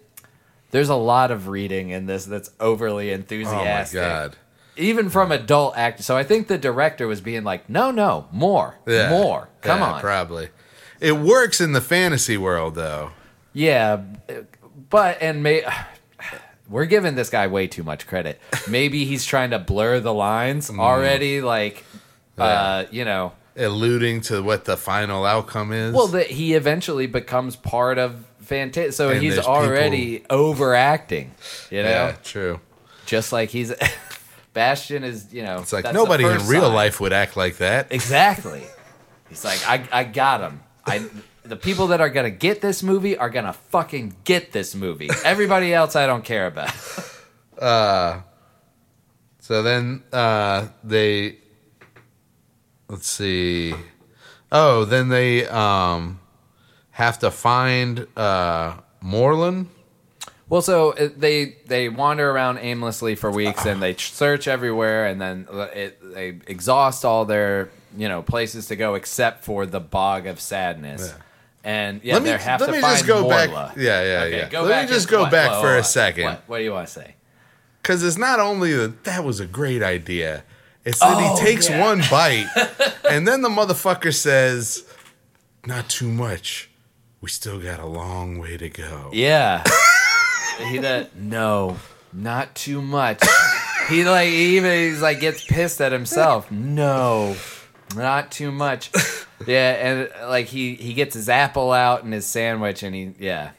There's a lot of reading in this that's overly oh my enthusiastic, god. even from adult actors. So I think the director was being like, "No, no, more, Yeah. more, come Yeah, on." Probably. It works in the fantasy world though. Yeah, but and may we're giving this guy way too much credit. Maybe he's trying to blur the lines already, like uh, you know. Alluding to what the final outcome is. Well, that he eventually becomes part of fantastic. So And he's there's already overacting, you know, Yeah, true. just like he's Bastian is. You know, It's like that's the nobody in first real sign. life would act like that. Exactly. He's like, I, I got him. I, the people that are gonna get this movie are gonna fucking get this movie. Everybody else, I don't care about. So then uh, they let's see. Oh, then they um, have to find uh, Moreland. Well, so it, they they wander around aimlessly for weeks and they search everywhere, and then it, they exhaust all their you know places to go except for the bog of sadness. Yeah. And yeah, let me they have let to me find just go Morla. back. Yeah, yeah, Okay, yeah. go let back me just go what- back whoa, for whoa, a second What, what do you want to say? because it's not only that that was a great idea. It's that Oh, he takes yeah. one bite, and then the motherfucker says, "Not too much. We still got a long way to go." Yeah. he does. No, not too much. He like even he's like gets pissed at himself. No, not too much. Yeah, and like he he gets his apple out and his sandwich, and he yeah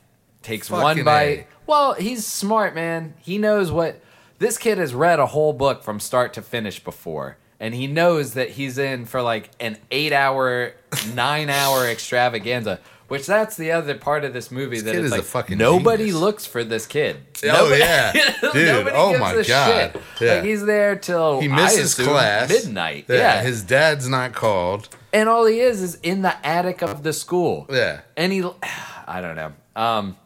takes one bite. A. Well, he's smart, man. He knows what this kid has read a whole book from start to finish before. And he knows that he's in for like an eight hour, nine hour extravaganza, which that's the other part of this movie that is a like fucking nobody genius. looks for this kid. Oh, Nobody- yeah. Dude, oh my a God. shit. Yeah. Like he's there till He misses class midnight. Yeah, his dad's not called. and all he is is in the attic of the school. Yeah. and he, I don't know. Um,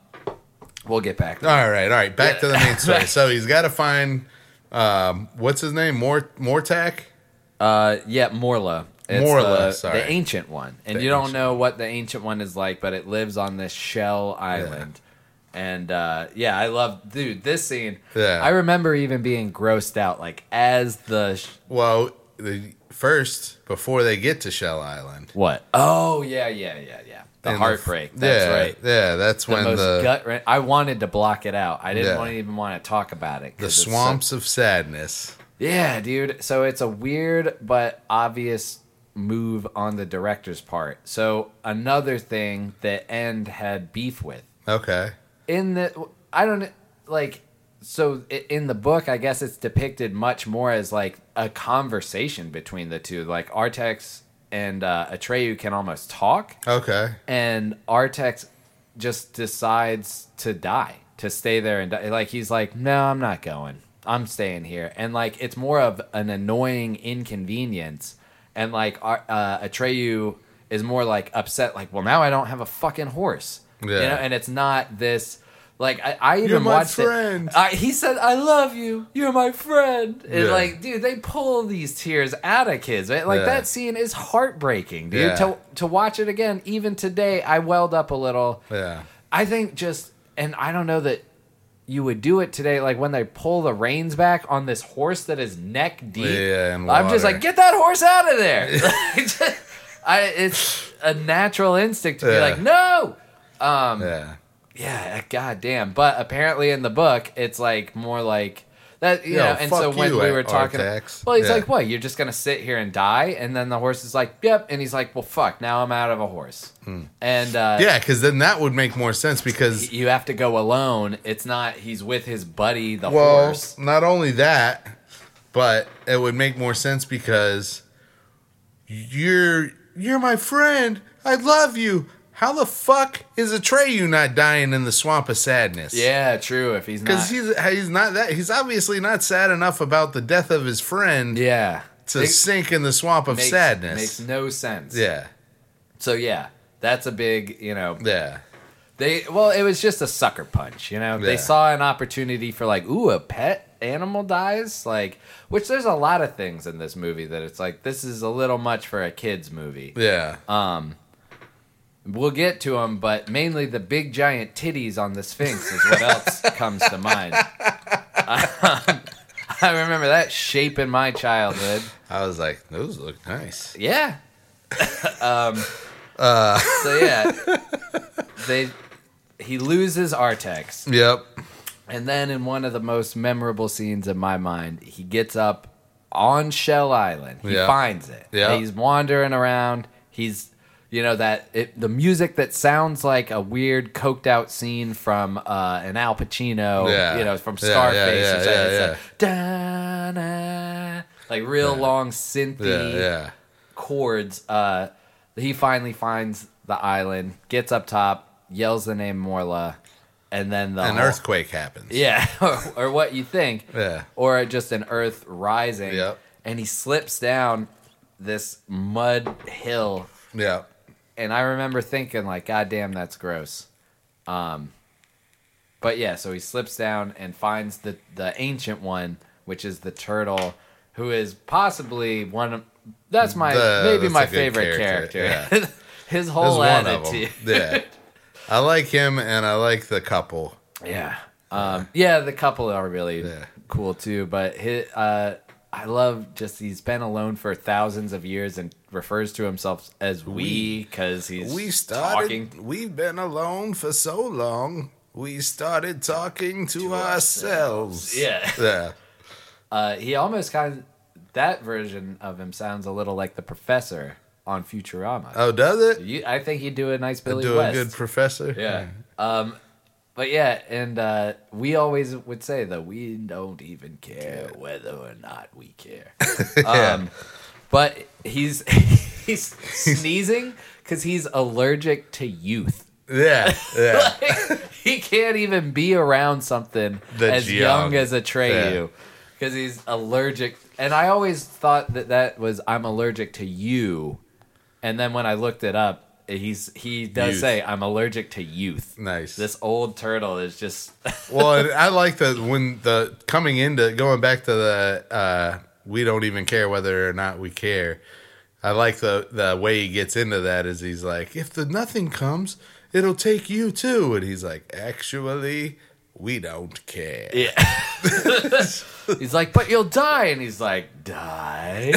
we'll get back. to All right, all right. Back Yeah. to the main story. So he's got to find um, what's his name? Mort Mortak. Uh, yeah, Morla. It's Morla, the, sorry. the ancient one, and The you don't ancient know what the ancient one is like, but it lives on this shell island. And uh, yeah, I love, dude, this scene. Yeah. I remember even being grossed out, like as the sh- Well, the first before they get to Shell Island, what? Oh yeah, yeah, yeah, yeah. The And heartbreak. That's yeah, right. Yeah, that's The when most the gut. wren- I wanted to block it out. I didn't Yeah. want to even want to talk about it. the it's so- swamps of sadness. Yeah, dude. So it's a weird but obvious move on the director's part. So another thing that Ende had beef with Okay. in the I don't like so in the book I guess it's depicted much more as like a conversation between the two. Like Artax and uh, Atreyu can almost talk Okay. and Artax just decides to die, to stay there and die. Like he's like, no, I'm not going. I'm staying here, and like it's more of an annoying inconvenience, and like uh, Atreyu is more like upset, like, well, now I don't have a fucking horse, you Yeah. know, and it's not this. Like I, I even You're my watched friend. it. I, he said, "I love you. You're my friend." And Yeah. like, dude, they pull these tears out of kids. Right? Like Yeah. that scene is heartbreaking, dude. Yeah. To to watch it again, even today, I welled up a little. Yeah. I think just, and I don't know that you would do it today. Like when they pull the reins back on this horse that is neck deep. Yeah, in I'm just like, get that horse out of there. I, it's a natural instinct to be Yeah. like, no. Um, Yeah. yeah, goddamn. But apparently in the book, it's like more like that, you Yo, know. And so when you, we were talking, Artax. well, he's Yeah. like, "What? You're just gonna sit here and die?" And then the horse is like, "Yep." And he's like, "Well, fuck. Now I'm out of a horse." And uh, Hmm. Yeah, because then that would make more sense because you have to go alone. It's not he's with his buddy, the well, horse. not only that, but it would make more sense because you're you're my friend. I love you. How the fuck is Atreyu not dying in the swamp of sadness? Yeah, true. If he's not, because he's he's not that he's obviously not sad enough about the death of his friend yeah, to sink in the swamp of makes, sadness. makes no sense. yeah, So yeah, that's a big, you know, yeah, They well, it was just a sucker punch, you know. They saw an opportunity for like, ooh, a pet animal dies, like, which there's a lot of things in this movie that it's like this is a little much for a kids movie. yeah. Um, we'll get to them, but mainly the big giant titties on the Sphinx is what else comes to mind. Um, I remember that shape in my childhood. I was like, those look nice. Yeah. um, so yeah, they he loses Artax. Yep. And then in one of the most memorable scenes in my mind, he gets up on Shell Island. He Yeah. finds it. Yeah. He's wandering around. He's You know that it, the music that sounds like a weird coked out scene from uh, an Al Pacino, Yeah. you know, from Yeah, yeah, Scarface, yeah, or something. yeah, It's like, "Da-na," like real long synthy Yeah, yeah. chords. Uh, he finally finds the island, gets up top, yells the name Morla, and then the An whole- earthquake happens. yeah, or, or what you think, Yeah. or just an earth rising, Yep. and he slips down this mud hill, Yeah. And I remember thinking like, God damn, that's gross. Um, but yeah, so he slips down and finds the the ancient one, which is the turtle, who is possibly one of that's my The- maybe that's my favorite character, character. His whole attitude. Yeah. I like him and I like the couple. Yeah. Um, yeah, the couple are really Yeah. cool too. But his, uh, I love just he's been alone for thousands of years and refers to himself as we because he's We started. talking. We've been alone for so long. We started talking to, ourselves. Yeah. Yeah. Uh, he almost kind of that version of him sounds a little like the professor on Futurama. Oh, does it? You, I think he'd do a nice Billy Do West. a good professor. Yeah. Um, but yeah, and uh, we always would say that we don't even care whether or not we care. um, but he's he's sneezing because he's allergic to youth. Yeah. Yeah. Like, he can't even be around something That's as young, young. as Atreyu because he's allergic. And I always thought that that was I'm allergic to you. And then when I looked it up, he's he does Youth. say I'm allergic to youth. nice. This old turtle is just well, and I like the when the coming into going back to the uh, we don't even care whether or not we care. I like the the way he gets into that is he's like, if the nothing comes, it'll take you too, and he's like, actually, we don't care. yeah. he's like, but you'll die, and he's like, die.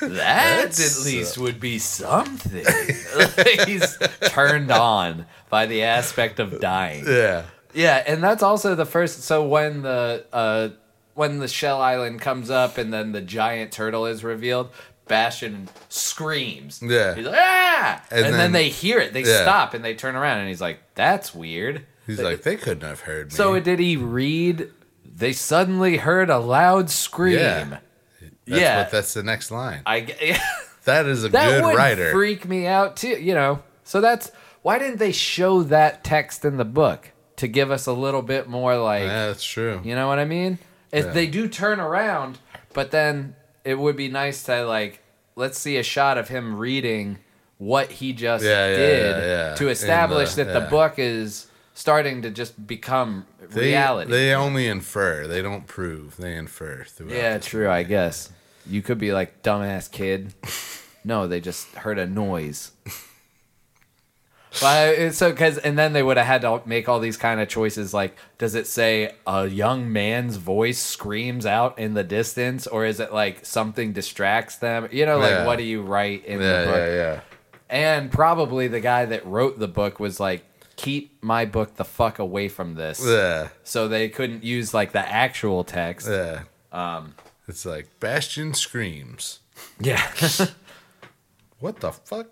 That That's, at least would be something. He's turned on by the aspect of dying. Yeah, Yeah, and that's also the first. So when the uh, when the Shell Island comes up and then the giant turtle is revealed, Bastian screams. Yeah. he's like ah, and, And then, then- they hear it. They Yeah. stop and they turn around and he's like, "That's weird." he's like, they couldn't have heard me. So did he read? They suddenly heard a loud scream. Yeah. that's yeah. what, that's the next line. I g- That is a that good would writer. freak me out too. You know, so that's why didn't they show that text in the book to give us a little bit more like yeah, that's true. You know what I mean? If Yeah. they do turn around, but then it would be nice to like let's see a shot of him reading what he just Yeah, did yeah, to establish the- that the book is starting to just become They, reality. They only infer. They don't prove. They infer. Throughout yeah, true, I guess. You could be like dumbass kid. No, they just heard a noise. But so because and then they would have had to make all these kind of choices. Like, does it say a young man's voice screams out in the distance, or is it like something distracts them? You know, like Yeah. what do you write in Yeah, the book? yeah, yeah. And probably the guy that wrote the book was like, keep my book the fuck away from this. Yeah, So they couldn't use like the actual text. yeah. Um, it's like Bastian screams. Yeah. What the fuck?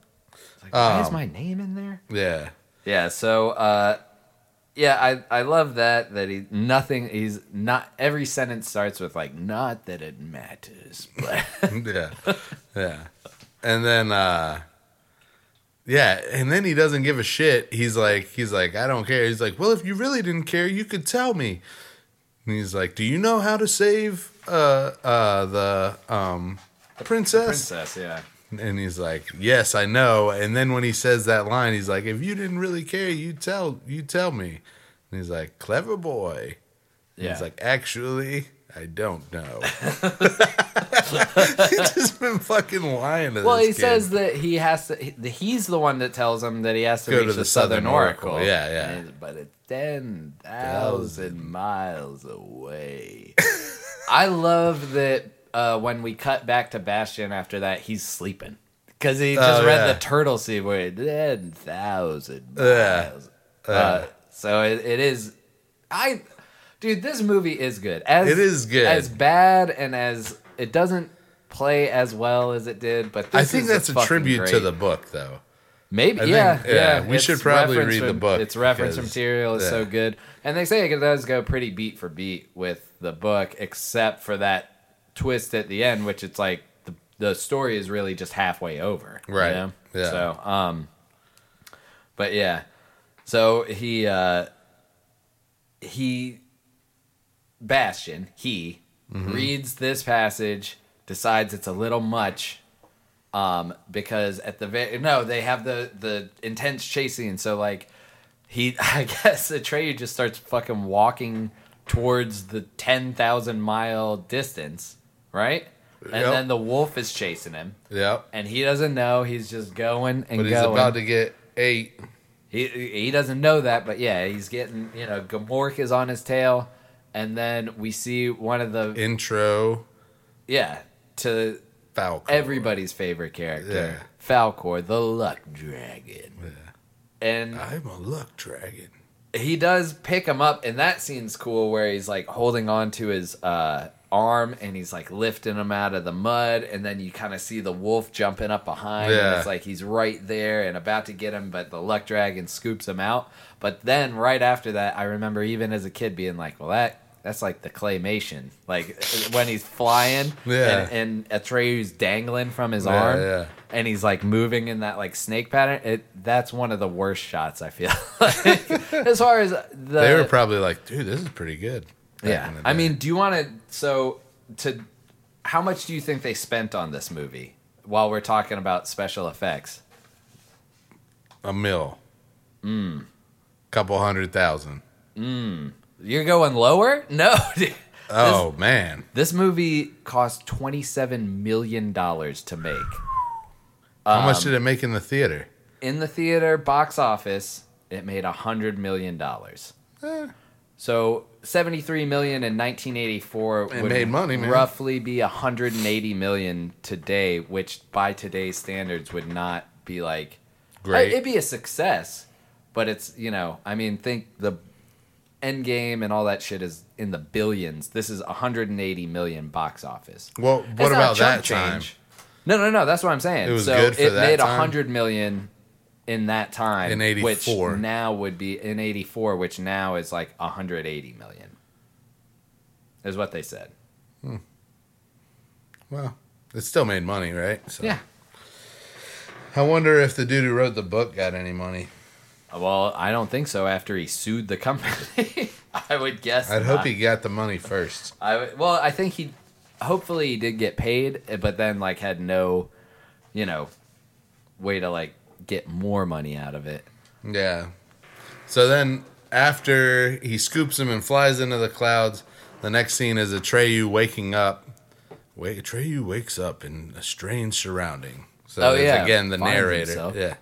Like, why is Um, my name in there? Yeah, Yeah, so uh yeah, I I love that that he nothing he's not every sentence starts with like not that it matters. But yeah, yeah. And then, uh, yeah, and then he doesn't give a shit. He's like, he's like, I don't care. He's like, well, if you really didn't care, you could tell me. And he's like, do you know how to save uh uh the um princess? princess, yeah. And he's like, "Yes, I know." And then when he says that line, he's like, "If you didn't really care, you tell you tell me." And he's like, "Clever boy." And Yeah. He's like, "Actually, I don't know." He's just been fucking lying to this. Well, he kid. says that he has to. he- He's the one that tells him that he has to Go reach to the, the Southern, Southern Oracle. Oracle. Yeah, yeah. And- but it's ten thousand miles away. I love that uh, when we cut back to Bastian after that, he's sleeping because he just Oh, read yeah. the turtle where ten thousand Yeah. miles. Uh, so it, it is. I, dude, this movie is good. As It is good. As bad and as it doesn't play as well as it did, but this I think that's a fucking tribute to the book, though. Maybe, I think- yeah, yeah, yeah. we should probably read the book Its reference material is so good, and they say it does go pretty beat for beat with the book, except for that twist at the end, which it's like the the story is really just halfway over, you Right. know? Yeah. So, um, but yeah, so he uh he Bastian he Mm-hmm. reads this passage, decides it's a little much, um, because at the very no, they have the the intense chasing, so like he, I guess Atreyu just starts fucking walking towards the ten thousand mile distance, right? And Yep. then the wolf is chasing him, Yep. and he doesn't know. He's just going and But he's going. about to get eight. He he doesn't know that, but yeah, he's getting you know Gmork is on his tail, and then we see one of the Intro. yeah to Falcon. everybody's favorite character, Yeah. Falkor, the Luck Dragon, and I'm a luck dragon. he does pick him up, and that scene's cool where he's like holding on to his uh, arm and he's like lifting him out of the mud, and then you kind of see the wolf jumping up behind. And Yeah. it's like he's right there and about to get him, but the luck dragon scoops him out. But then right after that, I remember even as a kid being like, "Well, that." That's like the claymation, like when he's flying, Yeah. and, and Atreyu's dangling from his Yeah, arm, yeah. and he's like moving in that like snake pattern. It that's one of the worst shots I feel. like. as far as the They were probably like, dude, this is pretty good. yeah. I mean, do you want to so to how much do you think they spent on this movie while we're talking about special effects? a mill, Hmm. Couple hundred thousand. You're going lower? No. dude. Oh man. This movie cost 27 million dollars to make. How Um, much did it make in the theater? in the theater box office, it made a hundred million dollars. Eh. So seventy-three million in nineteen eighty-four It would made money, man. roughly be hundred and eighty million today, which by today's standards would not be like Great. It'd be a success, but it's you know, I mean, think the end game and all that shit is in the billions. This is 180 million box office. Well, what about that time? No, no, no. That's what I'm saying. It was so good for it that made a time? hundred million in that time, In 84. which now would be in '84, which now is like 180 million. Is what they said. Hmm. Well, it still made money, right? So. Yeah. I wonder if the dude who wrote the book got any money. Well, I don't think so. After he sued the company, I would guess. I'd hope he got the money first. I would- well, I think he. Hopefully, he did get paid, but then like had no, you know, way to like get more money out of it. Yeah. So then, after he scoops him and flies into the clouds, the next scene is Atreyu waking up. Wait, Atreyu wakes up in a strange surrounding. So Oh, yeah. again the Finds narrator. himself. Yeah.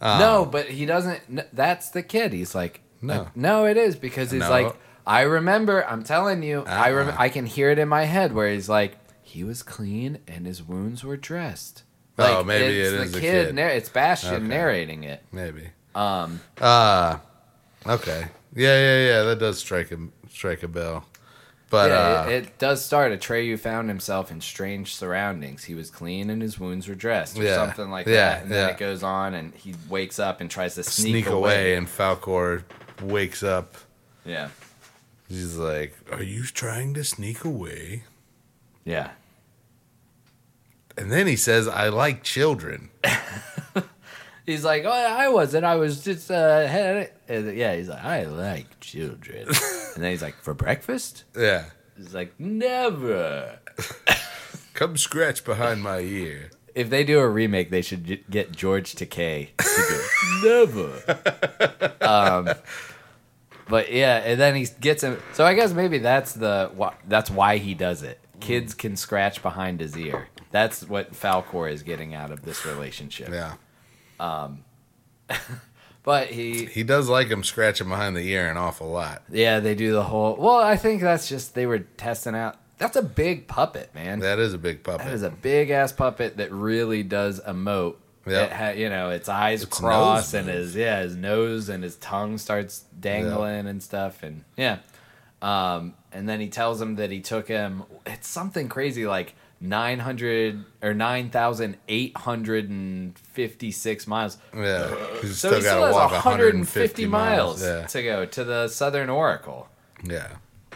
no, um, but he doesn't. That's the kid. He's like, No. like, no, it is because he's No. like, I remember. I'm telling you, I rem- Uh-uh. I can hear it in my head where he's like, he was clean and his wounds were dressed. Oh, Like, maybe it's it the is the kid. kid. It's Bastian Okay. narrating it. Maybe. Um, Uh okay. Yeah, yeah, yeah. That does strike a strike a bell. But yeah, uh, it, it does start. Atreyu found himself in strange surroundings. He was clean and his wounds were dressed, or Yeah. something like Yeah, that. And then it goes on, and he wakes up and tries to sneak, sneak away, and Falkor wakes up. Yeah, He's like, "Are you trying to sneak away?" yeah. And then he says, "I like children." He's like, oh, I wasn't. I was just, uh, had it." yeah. He's like, I like children. and then he's like, for breakfast? Yeah. He's like, never. Come scratch behind my ear. If they do a remake, they should get George Takei to go, never. um, but yeah, and then he gets him. So I guess maybe that's the that's why he does it. Kids can scratch behind his ear. That's what Falkor is getting out of this relationship. Yeah. But he He does like him scratching behind the ear an awful lot. Yeah, they do the whole. Well, I think that's just they were testing out. That's a big puppet, man. That is a big puppet. that is a big ass puppet that really does emote. Yep. Ha, you know, its eyes Its cross and his yeah, his nose and his tongue starts dangling and stuff, and yeah. Um, and then he tells him that he took him. It's something crazy like 900 or 9,856 miles. Yeah. So he still has walk 150 miles Yeah. to go to the Southern Oracle. Yeah.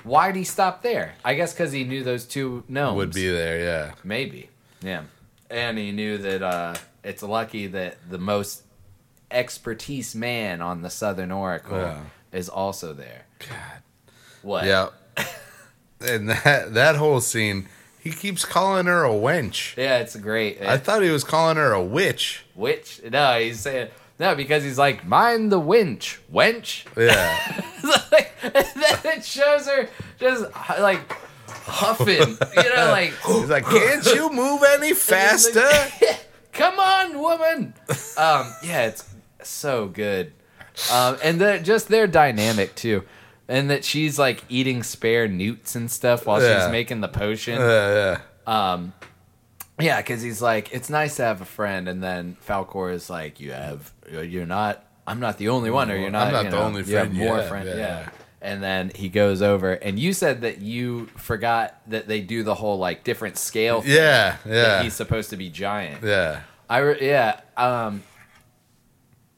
Why'd he stop there? I guess because he knew those two gnomes. Would be there, yeah. Maybe. Yeah. And he knew that uh, it's lucky that the most expertise man on the Southern Oracle Yeah. is also there. God. What? Yeah. and that that whole scene, he keeps calling her a wench. Yeah, it's great. I thought he was calling her a witch. Witch? No, he's saying. No, because he's like, mind the winch, wench. Yeah. like, and then it shows her just like huffing, you know, like, He's like, Can't you move any faster? come on, woman. Um, yeah, it's so good. Um, and the, just their dynamic too. And that she's like eating spare newts and stuff while Yeah. she's making the potion. Yeah, yeah. Um, yeah, because he's like, it's nice to have a friend, and then Falkor is like, you have, you're not, I'm not the only one, or you're not, I'm not you the know, only you have friend more have, friends, yeah. yeah. And then he goes over, and you said that you forgot that they do the whole like different scale. thing, yeah. Yeah. That Yeah. he's supposed to be giant. Yeah. I re- yeah. Um,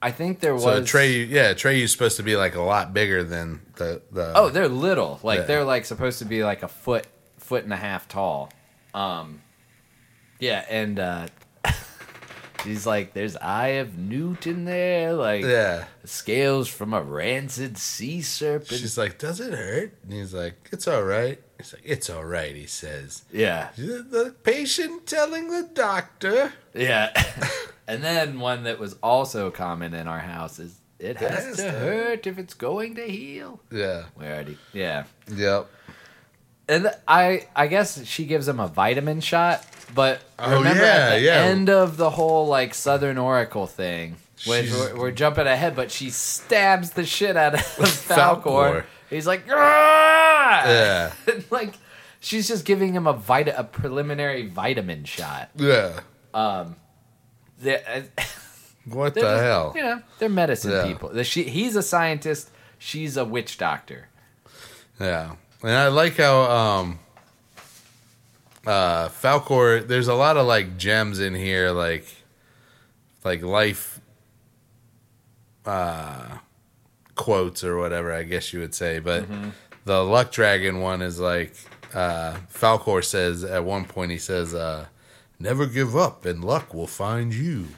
I think there was. So Trey, yeah, Trey is supposed to be like a lot bigger than the the. Oh, they're little. Like they're like supposed to be like a foot, foot and a half tall. Um, yeah, and uh, he's like, "There's Eye of Newt in there, like yeah. scales from a rancid sea serpent." She's like, "Does it hurt?" And he's like, "It's all right." He's like, "It's all right." He says, yeah, "The patient telling the doctor." yeah. and then one that was also common in our house is, "It has, has to to hurt if it's going to heal." Yeah. We already, yeah. Yep. And I I guess she gives him a vitamin shot, but Oh, remember yeah, at the yeah. end of the whole like Southern Oracle thing, which we're, we're jumping ahead, but she stabs the shit out of Falkor. Falkor. He's like, "Ah!" Yeah. Like she's just giving him a vita a preliminary vitamin shot. Yeah. They're, uh, What the just- hell? You know, they're medicine Yeah. people. She, he's a scientist. She's a witch doctor. Yeah. And I like how um uh Falkor there's a lot of like gems in here like like life uh quotes or whatever I guess you would say, but Mm-hmm. the luck dragon one is like uh Falkor says at one point he says uh never give up and luck will find you.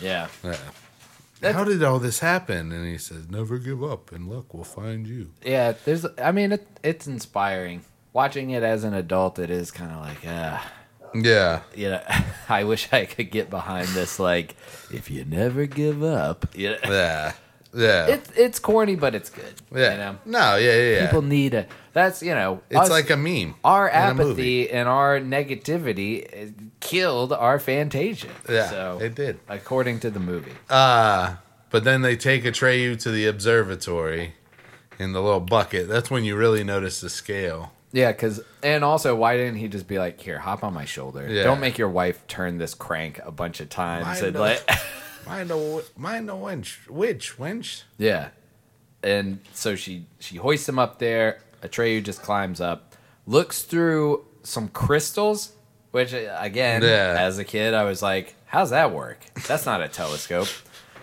Yeah. Yeah. How did all this happen? And he says, "Never give up, and luck will find you." Yeah, there's. I mean, it, it's inspiring. Watching it as an adult, it is kind of like, ah, Yeah, you know, I wish I could get behind this. Like, if you never give up, you know, yeah, yeah. it's it's corny, but it's good. Yeah. you know, No, yeah, yeah, yeah. people need a. That's you know, it's us- like a meme. our in a movie. apathy and our negativity uh, killed our Fantasia. Yeah, so it did. according to the movie. Uh but then they take a Atreyu to the observatory in the little bucket. That's when you really notice the scale. Yeah, because and also, why didn't he just be like, "Here, hop on my shoulder"? Yeah. Don't make your wife turn this crank a bunch of times and like, Mind the mind the wench, which winch. yeah. And so she she hoists him up there. Atreyu just climbs up, looks through some crystals, which uh, again, Yeah. as a kid, I was like, "How's that work? That's not a telescope."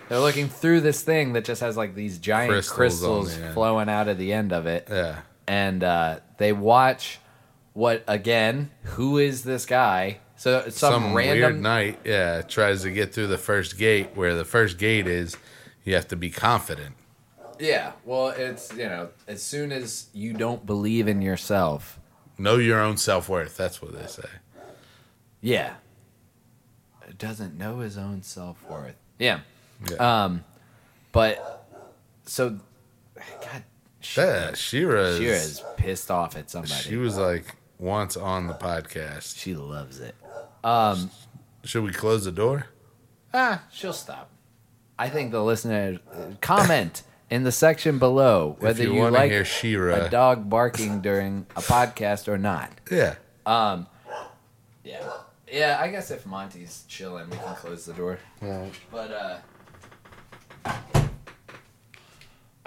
They're looking through this thing that just has like these giant Crystals crystals, flowing out of the end of it. Yeah, and uh, they watch what again? Who is this guy? So some, some, weird random. knight. Yeah, tries to get through the first gate. Where the first gate is, you have to be confident. yeah, well, it's you know, as soon as you don't believe in yourself, Know your own self worth. That's what they say. yeah, doesn't know his own self worth. Yeah, Yeah. um, but so, God, Shira. Shira is pissed off at somebody. She was like once on the podcast. she loves it. Um, Should we close the door? Ah, she'll stop. I think the listener comment in the section below whether you you, wanna like hear She-Ra. a dog barking during a podcast or not. Yeah. Um, yeah, yeah. I guess if Monty's chilling, we can close the door. But uh, all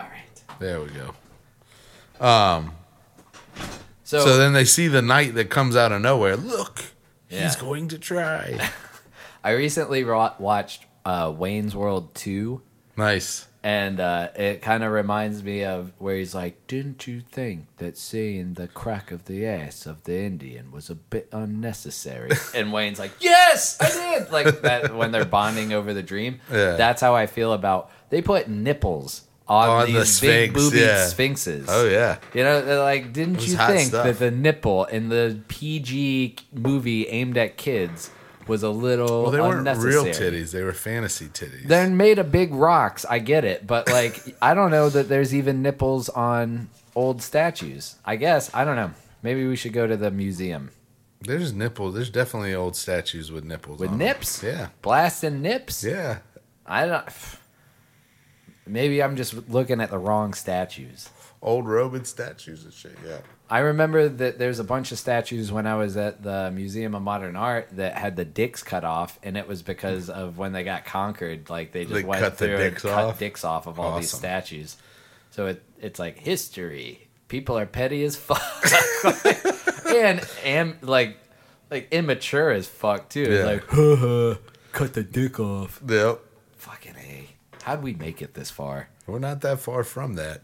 right. There we go. Um. So, So then they see the knight that comes out of nowhere. Look, Yeah. He's going to try. I recently ro- watched uh, Wayne's World 2, nice. and uh, it kind of reminds me of where he's like, Didn't you think that seeing the crack of the ass of the Indian was a bit unnecessary? and Wayne's like, Yes, I did! Like that when they're bonding over the dream. Yeah. That's how I feel about. They put nipples on, On the these big Sphinx, booby yeah. sphinxes. Oh yeah. You know, like, didn't you think stuff. that the nipple in the PG movie aimed at kids was a little Well, they weren't real titties. They were fantasy titties. They're made of big rocks. I get it, but like, I don't know that there's even nipples on old statues. I guess I don't know. Maybe we should go to the museum There's nipples. There's definitely old statues with nipples. with on them. nips. Yeah. blasting nips. Yeah. I don't. Maybe I'm just looking at the wrong statues. Old Roman statues and shit. Yeah. I remember that there's a bunch of statues when I was at the Museum of Modern Art that had the dicks cut off, and it was because of when they got conquered. Like they just They went cut the through dicks and cut off? dicks off of all these Awesome. statues. So it it's like history. People are petty as fuck, and and like like immature as fuck too. It's Yeah. like "Huh, huh, cut the dick off. Yep. How'd we make it this far? We're not that far from that.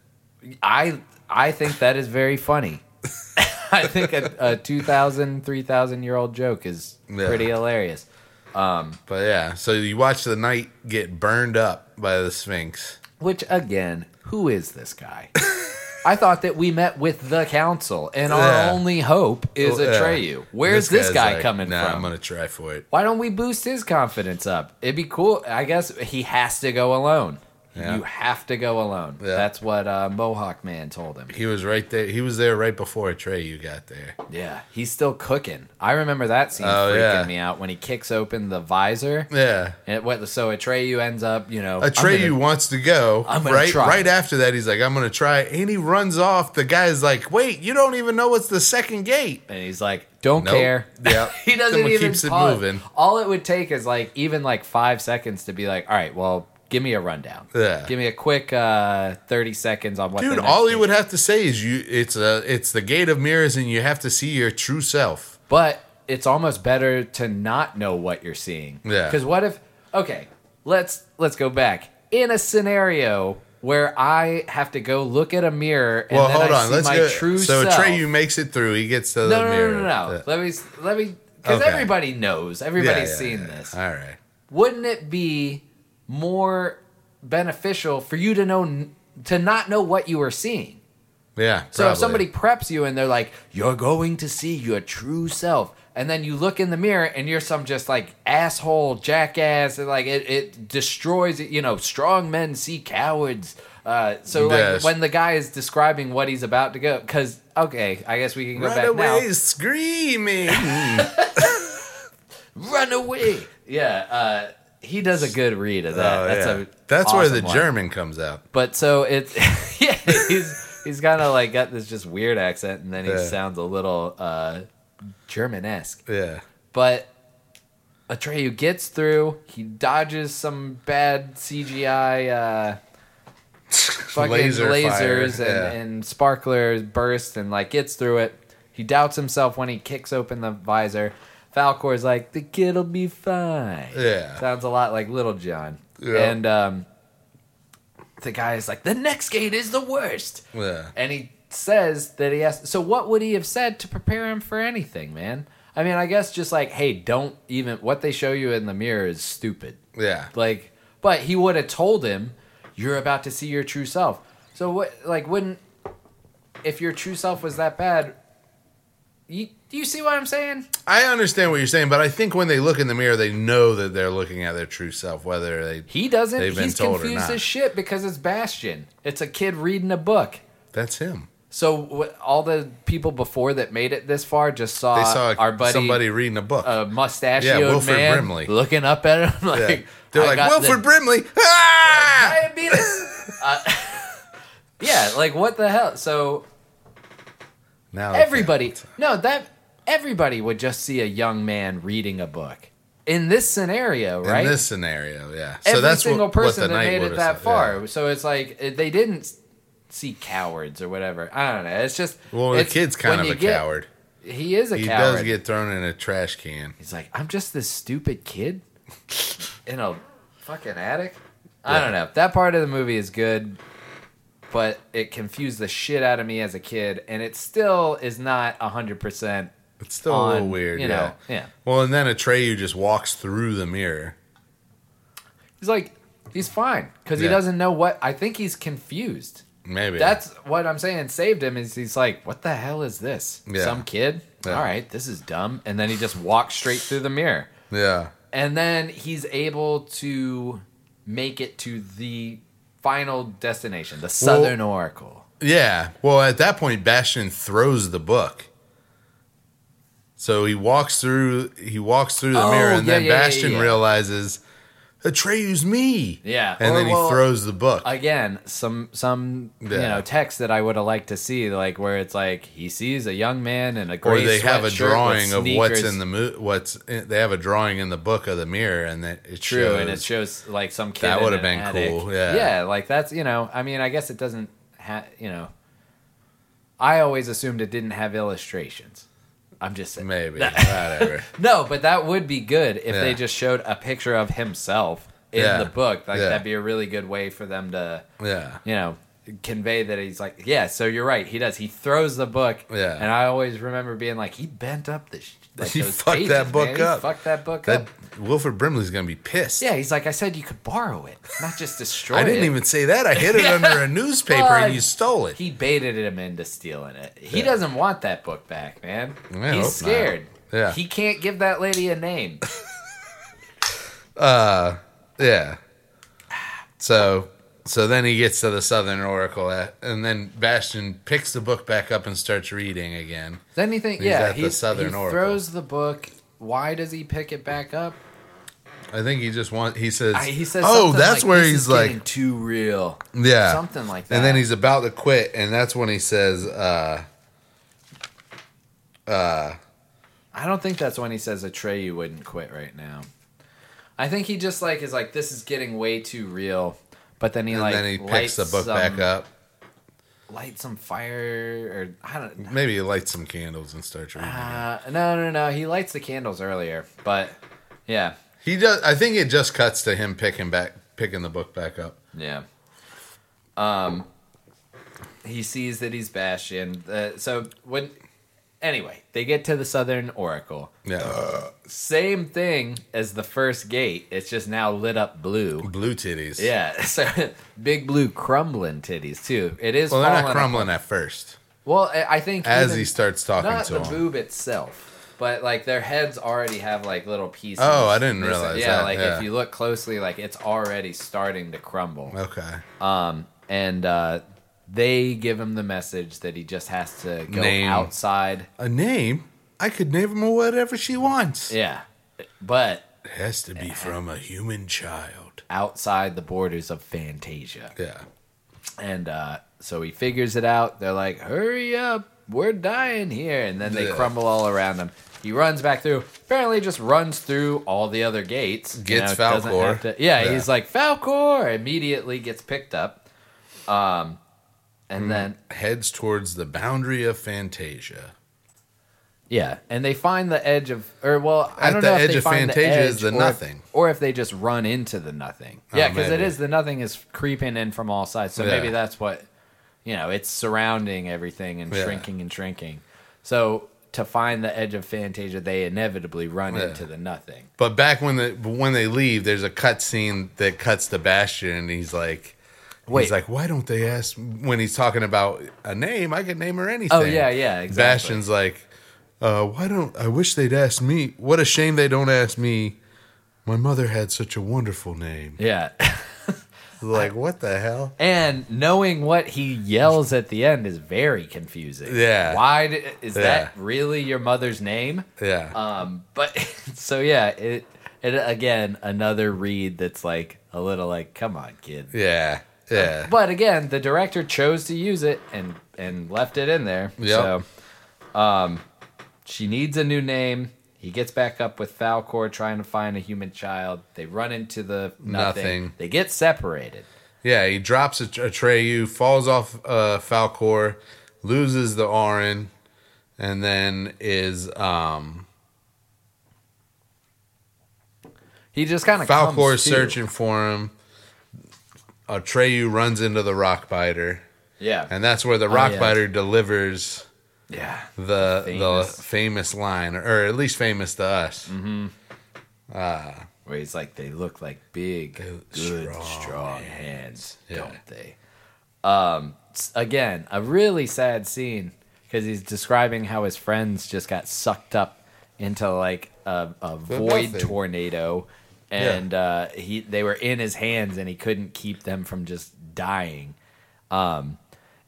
I I think that is very funny. I think a, a 2,000, 3,000 year old joke is Yeah. pretty hilarious. Um, But yeah, so you watch the knight get burned up by the Sphinx. Which, again, who is this guy? I thought that we met with the council, and our Yeah. only hope is Well, yeah. Atreyu. Where's this, guy's guy like, coming nah, from? I'm gonna try for it. Why don't we boost his confidence up? It'd be cool. I guess he has to go alone. Yeah. You have to go alone. Yeah. That's what uh, Mohawk Man told him. He was right there. He was there right before Atreyu got there. Yeah, he's still cooking. I remember that scene Oh, freaking yeah. me out when he kicks open the visor. Yeah. And what, so Atreyu ends up, you know, Atreyu gonna- wants to go. I'm gonna right try. right after that, he's like, I'm gonna try. And he runs off. The guy's like, Wait, you don't even know what's the second gate. and he's like, "Don't Nope. care." Yep. he doesn't Someone even keeps it moving. All it would take is like even like five seconds to be like, "All right, well, give me a rundown. Yeah. give me a quick uh, thirty seconds on what." Dude, all you would have to say is you it's a it's the gate of mirrors and you have to see your true self. But it's almost better to not know what you're seeing. Yeah. Because what if? Okay, let's let's go back in a scenario where I have to go look at a mirror and Well, then hold I on. see Let's my go. true so self. Atreyu makes it through. He gets to the no, no, mirror. no, no, no. Yeah. Let me let me because Okay. everybody knows. Everybody's yeah, seen yeah. this. All right. Wouldn't it be more beneficial for you to know to not know what you are seeing? Yeah. So probably. if somebody preps you and they're like, "You're going to see your true self," and then you look in the mirror and you're some just like asshole jackass, and like it, it destroys it. You know, strong men see cowards. Uh, so like when the guy is describing what he's about to go, because okay, I guess we can go Run back away now. screaming. Run away! Yeah, uh, he does a good read of that. Oh, That's yeah. a That's where the awesome line. German comes out. But so it's yeah, he's he's kind of like got this just weird accent, and then he Yeah. sounds a little uh, German esque. Yeah. But Atreyu gets through. He dodges some bad CGI uh, fucking Laser lasers and, yeah. and sparklers burst, and like gets through it. He doubts himself when he kicks open the visor. Falkor's like, "The kid'll be fine." Yeah. sounds a lot like Little John. Yeah. And um, the guy is like, "The next gate is the worst." Yeah. and he says that he has. So what would he have said to prepare him for anything, man? I mean, I guess just like, hey, don't even. What they show you in the mirror is stupid. Yeah. Like, but he would have told him, "You're about to see your true self." So what? Like, wouldn't if your true self was that bad? You, do you see what I'm saying? I understand what you're saying, but I think when they look in the mirror, they know that they're looking at their true self, whether they. He doesn't. They've been He's told or confused not. as shit because it's Bastian. It's a kid reading a book. That's him. So all the people before that made it this far just saw, They saw our buddy, somebody reading a book. a mustachioed Yeah, Wilford man Brimley. looking up at him like yeah. They're "I like, got Wilford the Brimley. Ah! diabetes. uh, yeah, like what the hell? So Now they everybody, no, that everybody would just see a young man reading a book in this scenario, right? In this scenario, yeah. Every so that's single what, person what the that made it that said, far. yeah. So it's like eh, they didn't see cowards or whatever. I don't know. It's just Well, the kid's kind of a get- coward. he is a coward. he coward. does get thrown in a trash can. He's like, I'm just this stupid kid in a fucking attic. I Yeah. don't know. That part of the movie is good, but it confused the shit out of me as a kid, and it still is not hundred percent. It's still a little weird, you yeah. know. Yeah, Well, and then Atreyu just walks through the mirror. he's like, he's fine because he doesn't know what. I think he's confused. Maybe That's what I'm saying. Saved him is he's like, what the hell is this? Yeah. Some kid. Yeah. All right, this is dumb, and then he just walks straight through the mirror. yeah, and then he's able to make it to the final destination, the Southern Oracle. yeah. Well, at that point, Bastian throws the book. So he walks through. He walks through the Oh, mirror, and yeah, then yeah, Bastian yeah. realizes Atreyu's me. Yeah, and or, then he well, throws the book. Again, some some you know text that I would have liked to see, like where it's like he sees a young man in a or gray they have a drawing of what's in the mo- what's in, they have a drawing in the book of the mirror, and that it True, shows. and it shows like some kid. That would've been attic. cool, yeah. yeah, like that's you know. I mean, I guess it doesn't have you know. I always assumed it didn't have illustrations. I'm just saying. maybe whatever. No, but that would be good if Yeah. they just showed a picture of himself in Yeah. the book. Like Yeah. that'd be a really good way for them to, Yeah, you know, convey that he's like, yeah. So you're right. He does. He throws the book. Yeah. And I always remember being like, he bent up the. Like He fucked that book man. He up. fucked that book that up. Wilford Brimley's gonna be pissed. Yeah, he's like, I said you could borrow it, not just destroy it. I didn't even say that. I hid it under a newspaper, Well, and you stole it. He baited him into stealing it. He Yeah. doesn't want that book back, man. I He's not. scared. Yeah. He can't give that lady a name. Uh, yeah. So, so then he gets to the Southern Oracle, at, and then Bastian picks the book back up and starts reading again. Then he think, He's yeah, at the he, Southern he Oracle. throws the book. Why does he pick it back up? I think he just wants. He says, I, he says, "Oh, that's like, where "This he's like, too real, yeah, something like that. And then he's about to quit, and that's when he says, uh, uh, I don't think that's when he says Atreyu wouldn't quit right now. I think he just like is like this is getting way too real. But then he and like then he picks the book some, back up. light some fire or I don't. Maybe he lights some candles and starts reading. Uh, no, no, no. He lights the candles earlier, but yeah, he does. I think it just cuts to him picking back, picking the book back up. Yeah. Um, he sees that he's Bastian. Uh, so when, anyway, they get to the Southern Oracle. Yeah, Same thing as the first gate. It's just now lit up blue. blue titties. Yeah, so big blue crumbling titties too. It is. Well, they're not crumbling at first. Well, I I think As even- he starts talking not to the him. boob itself, but like their heads already have like little pieces. Oh, I didn't realize Yeah, that, like yeah. if you look closely, like it's already starting to crumble. Okay. Um, and uh, they give him the message that he just has to go Name. outside. A name? I could name her whatever she wants. Yeah, but It has to be from a human child. outside the borders of Fantasia. Yeah. And uh, so he figures it out. They're like, "Hurry up, we're dying here!" And then they Yeah. crumble all around him. He runs back through. Apparently, just runs through all the other gates. Gets doesn't Falkor. have to- yeah, Yeah. he's like Falkor. Immediately gets picked up. Um, and hmm. then Heads towards the boundary of Fantasia. Yeah, and they find the edge of, or well, I At don't the know if edge they of find Fantasia the is edge the or if- nothing. or if they just run into the nothing. Oh, yeah, because it maybe. is the nothing is creeping in from all sides. So Yeah. maybe that's what, you know, it's surrounding everything and Yeah. shrinking and shrinking. So to find the edge of Fantasia, they inevitably run Yeah. into the nothing. But back when the when they leave, there's a cut scene that cuts to Bastian, and he's like, Wait. he's like, why don't they ask when he's talking about a name? I could name her anything. Oh yeah, yeah, exactly. Bastian's like, uh, why don't I wish they'd ask me? What a shame they don't ask me. My mother had such a wonderful name. Yeah. Like, what the hell? And knowing what he yells at the end is very confusing. Yeah. Why is Yeah. that really your mother's name? Yeah. Um, but so yeah, it it again another read that's like a little like, come on, kid. yeah. Yeah. But again, the director chose to use it and and left it in there. Yep. So, um, she needs a new name. He gets back up with Falkor trying to find a human child. They run into the nothing. Nothing. They get separated. Yeah, he drops a, a Treyu, falls off uh, Falkor, loses the Auryn, and then is um He just kind of Falkor's searching for him. Atreyu runs into the rock biter, Yeah, and that's where the rock yeah. biter delivers yeah. the Famous. the famous line, or at least famous to us. Ah, where he's like, they look like big, Good, strong strong, hands, Yeah. don't they? Um, again, a really sad scene because he's describing how his friends just got sucked up into like a, a void nothing. tornado, and uh, he they were in his hands and he couldn't keep them from just dying. Um,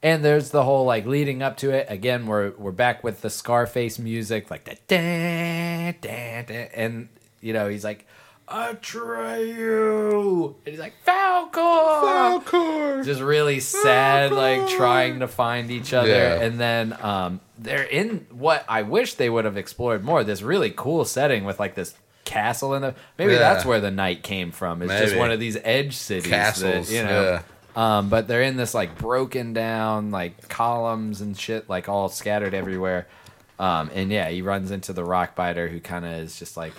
and there's the whole like leading up to it. Again, we're we're back with the Scarface music, like the da, da, da, and you know he's like Atreyu, and he's like Falkor, Falkor. just really sad, like trying to find each other. Yeah. And then um, they're in what I wish they would have explored more. This really cool setting with like this castle in the. Maybe Yeah. that's where the knight came from. It's just one of these edge cities, Castles, That, you know. yeah. Um, but they're in this like broken down like columns and shit, like all scattered everywhere. Um, and yeah, he runs into the rock biter who kind of is just like,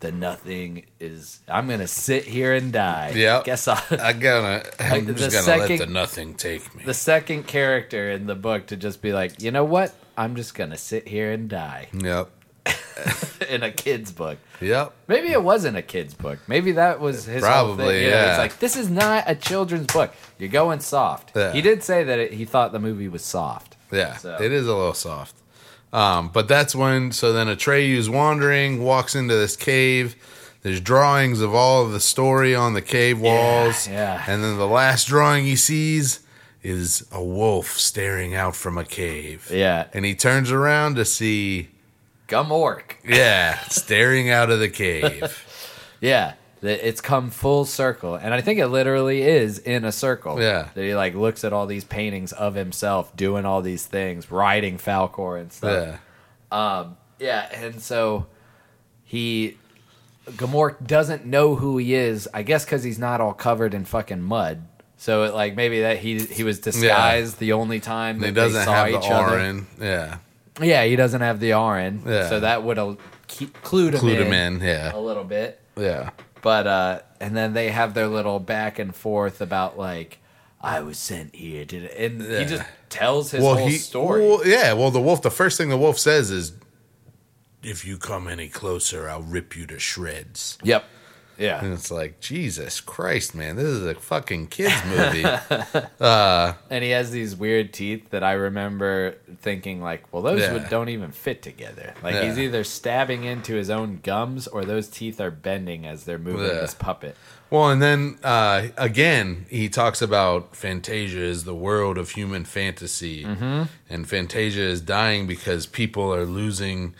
the nothing is. I'm gonna sit here and die. Yep. Guess I'll. I gotta. I'm the just gonna second- let the nothing take me. the second character in the book to just be like, you know what? I'm just gonna sit here and die Yep. in a kid's book. Yep. Maybe it wasn't a kid's book. Maybe that was his Probably, thing. Yeah. It's like this is not a children's book. You're going soft. Yeah. He did say that it, he thought the movie was soft. Yeah, So- it is a little soft. Um, but that's when. So then Atreyu's wandering, walks into this cave. There's drawings of all of the story on the cave walls. yeah. And then the last drawing he sees is a wolf staring out from a cave. Yeah, And he turns around to see, Gmork. yeah, staring out of the cave. Yeah, it's come full circle, and I think it literally is in a circle. Yeah. that he like looks at all these paintings of himself doing all these things, riding Falkor and stuff. yeah. Um, yeah, and so he Gmork doesn't know who he is. I guess because he's not all covered in fucking mud. So it, like maybe that he he was disguised the only time that He doesn't they saw have the each other. Yeah. Yeah, he doesn't have the Auryn. Yeah. So that would have clued him Clued in, him in. Yeah. a little bit. Yeah. But uh and then they have their little back and forth about like I was sent here to and he just tells his well, whole story. well, yeah. Well, the wolf. The first thing the wolf says is, "If you come any closer, I'll rip you to shreds." yep. Yeah. And it's like, Jesus Christ, man, this is a fucking kids movie. And he has these weird teeth that I remember thinking like, well, those Yeah. would, don't even fit together. Like Yeah. he's either stabbing into his own gums or those teeth are bending as they're moving Yeah. this puppet. well, and then uh, again, he talks about Fantasia is the world of human fantasy, Mm-hmm. and Fantasia is dying because people are losing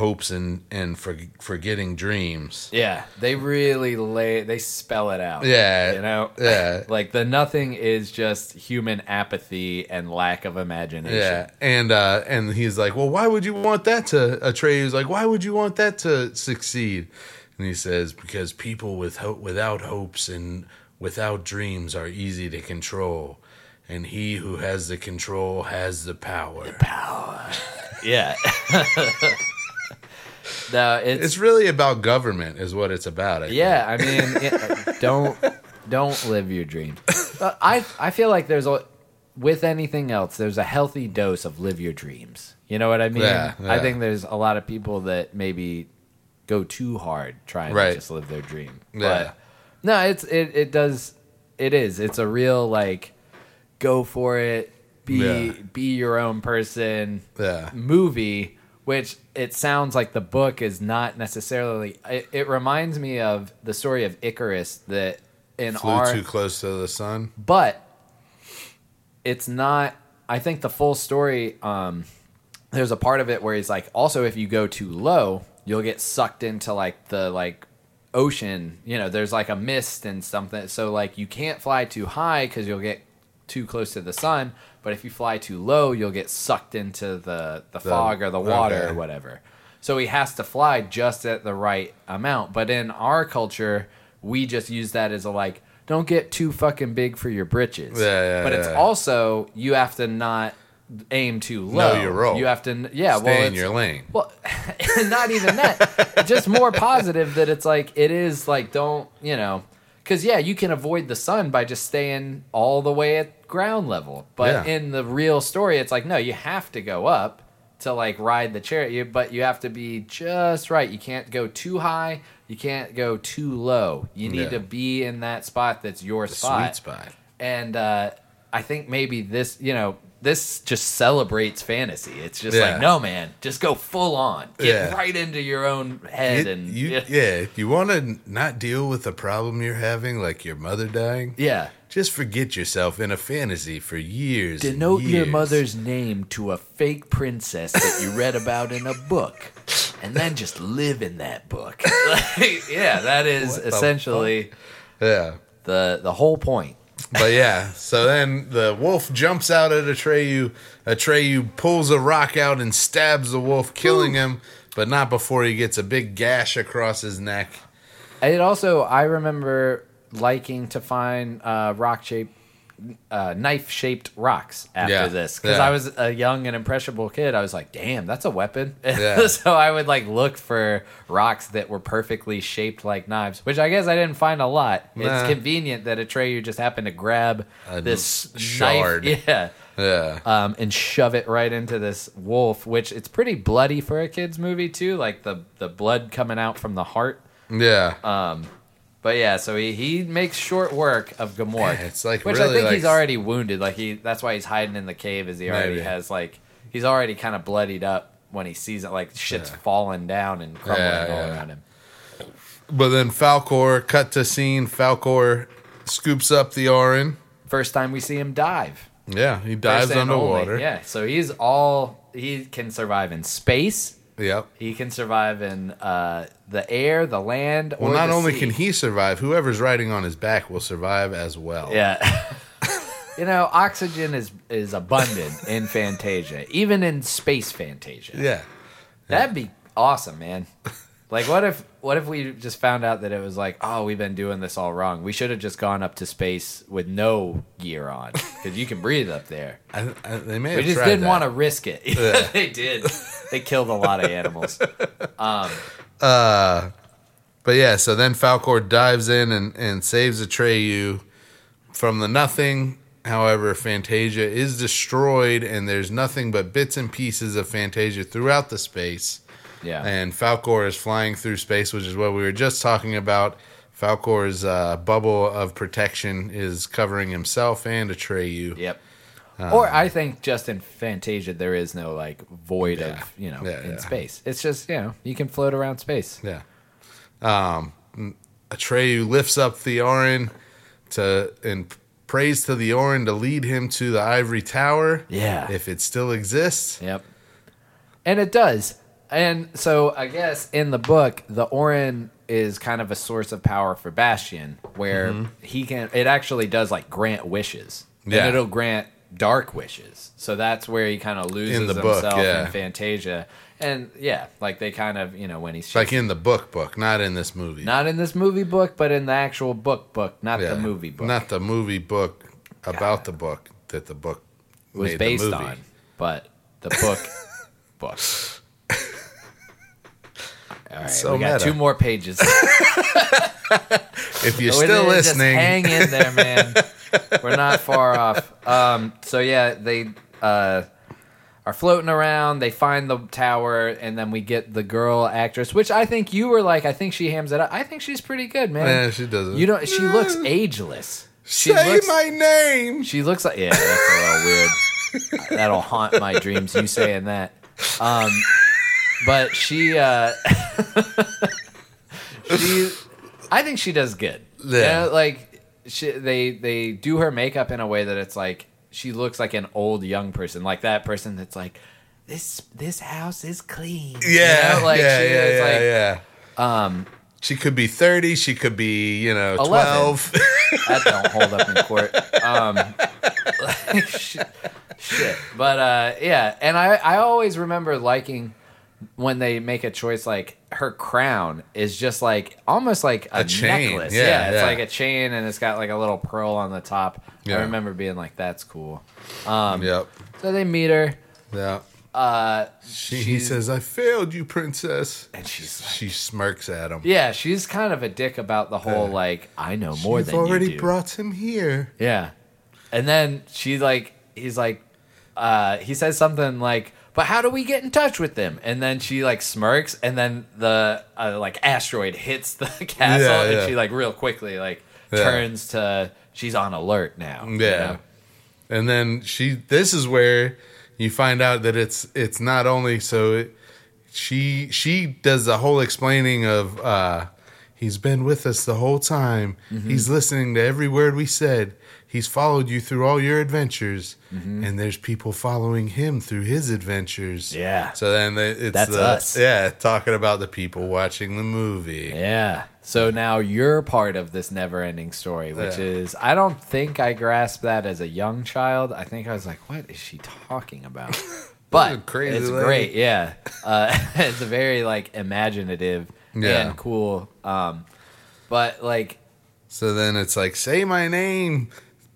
hopes and and for, forgetting dreams. Yeah, they really lay they spell it out. Yeah, you know. yeah. like the nothing is just human apathy and lack of imagination. Yeah, and uh, and he's like, well, why would you want that to? Atreyu's like, why would you want that to succeed? And he says, because people with hope, without hopes and without dreams are easy to control, and he who has the control has the power. the power. yeah. no, it's, It's really about government, is what it's about. I think. yeah. I mean, yeah, don't don't live your dreams. I I feel like there's a with anything else, there's a healthy dose of live your dreams. You know what I mean? Yeah, I think there's a lot of people that maybe go too hard trying Right. to just live their dream. Yeah. But no, it's it it does it is. It's a real like go for it, be Yeah. be your own person yeah, movie which it sounds like the book is not necessarily it, it reminds me of the story of Icarus that in flew our too close to the sun. but it's not i think the full story um there's a part of it where he's like also if you go too low you'll get sucked into like the like ocean you know there's like a mist and something so like you can't fly too high because you'll get too close to the sun but if you fly too low you'll get sucked into the the, fog or the water okay. or whatever so he has to fly just at the right amount but in our culture we just use that as a like don't get too fucking big for your britches Yeah, yeah, but it's yeah. also you have to not aim too low. Know your role. You have to, yeah. Stay well, in your lane. well, not even that. Just more positive that it's like it is like don't you know? Because yeah, you can avoid the sun by just staying all the way at ground level. But Yeah. in the real story, it's like no, you have to go up to like ride the chariot. You, but you have to be just right. You can't go too high. You can't go too low. You need Yeah. to be in that spot that's your spot Sweet spot. and uh, I think maybe this, you know, this just celebrates fantasy. It's just Yeah. like, no, man, just go full on, get Yeah. right into your own head, You- and you, yeah, yeah, you want to not deal with the problem you're having, like your mother dying. yeah. Just forget yourself in a fantasy for years. and Denote your mother's name to a fake princess that you read about in a book, and then just live in that book. Like, yeah, that is What the essentially Yeah. the the whole point. But yeah, so then the wolf jumps out at Atreyu. Atreyu pulls a rock out and stabs the wolf, killing him, but not before he gets a big gash across his neck. It also, I remember liking to find uh, rock shaped, uh, knife shaped rocks after Yeah, this because yeah. I was a young and impressionable kid. I was like, "Damn, that's a weapon!" Yeah. so I would like look for rocks that were perfectly shaped like knives, which I guess I didn't find a lot. Nah. It's convenient that Atreyu just happened to grab A this shard. knife, yeah, Yeah. um, and shove it right into this wolf, which it's pretty bloody for a kids movie too, like the the blood coming out from the heart. Yeah. Um, but yeah, so he, he makes short work of Gmork. It's like which I think like- he's already wounded. Like he, that's why he's hiding in the cave. Is he already Maybe. has like he's already kind of bloodied up when he sees it. Like shit's Yeah. falling down and crumbling Yeah, all yeah. around him. but then Falkor, cut to scene, Falkor scoops up the Auryn. First time we see him dive. Yeah, he dives and only. underwater. Yeah, so he's all he can survive in space. Yep. He can survive in uh, the air, the land. Well, or not only sea. can he survive, whoever's riding on his back will survive as well. Yeah. you know, oxygen is is abundant in Fantasia, even in space Fantasia. Yeah. That'd be awesome, man. Like what if what if we just found out that it was like, oh, we've been doing this all wrong. We should have just gone up to space with no gear on because you can breathe up there. I, I, they may We just didn't want to risk it. they did. They killed a lot of animals. Um, Uh, but yeah, so then Falkor dives in and, and saves Atreyu from the nothing. However, Fantasia is destroyed, and there's nothing but bits and pieces of Fantasia throughout the space. Yeah. And Falkor is flying through space, which is what we were just talking about. Falkor's uh, bubble of protection is covering himself and Atreyu. Yep. or I think just in Fantasia there is no like void of you know Yeah, in yeah. space. It's just you know you can float around space. Yeah. Um, Atreyu lifts up the Auryn to and prays to the Auryn to lead him to the ivory tower. Yeah. If it still exists. Yep. And it does. And so I guess in the book, the Auryn is kind of a source of power for Bastian, where mm-hmm. he can. It actually does like grant wishes, Yeah. and it'll grant dark wishes. So that's where he kind of loses In the book, himself yeah. in Fantasia. And yeah, like they kind of you know when he's like in the book book, not in this movie. not in this movie book, but in the actual book book, not Yeah. the movie book. Not the movie book about the book that the book was made based the movie. on, but the book book. All right, So we got meta. two more pages. If you're still listening, hang in there, man. We're not far off. Um, so yeah, they uh, are floating around. They find the tower, and then we get the girl actress, which I think you were like. I think she hams it up. I think she's pretty good, man. Yeah, she doesn't. You don't. She looks ageless. She say looks. my name. She looks like yeah, that's a little weird. That'll haunt my dreams. You saying that, um, but she, uh, she, I think she does good. You Yeah. know, like she, they they do her makeup in a way that it's like she looks like an old young person, like that person that's like. This this house is clean. You Yeah, know, like yeah, she yeah, is yeah, like yeah. um She could be thirty. She could be, you know, 11. twelve. that don't hold up in court. Um, like, shit, shit. But uh, yeah, and I I always remember liking when they make a choice like her crown is just like almost like a, A chain. necklace. Yeah, it's yeah. like a chain and it's got like a little pearl on the top. I remember being like, "That's cool." Um, Yep. So they meet her. Yeah. Uh, She, he says, "I failed you, princess." and she's like, She smirks at him. yeah, she's kind of a dick about the whole Yeah. like I know more than already you do. brought him here. Yeah. And then she's like, he's like, uh, he says something like, but how do we get in touch with them? And then she like smirks, and then the uh, like asteroid hits the castle, Yeah, and yeah. she like real quickly like Yeah. turns to she's on alert now. you Yeah. know? And then she this is where you find out that it's it's not only so it, she she does the whole explaining of uh he's been with us the whole time. Mm-hmm. He's listening to every word we said. He's followed you through all your adventures and there's people following him through his adventures. Mm-hmm. Yeah. So then they, it's That's the, us. Yeah, talking about the people watching the movie. Yeah. So now you're part of this never ending story, which Yeah. is, I don't think I grasped that as a young child. I think I was like, what is she talking about? But crazy it's lady. great. Yeah. Uh, it's very like imaginative Yeah. and cool. Um, but like, So then it's like, say my name.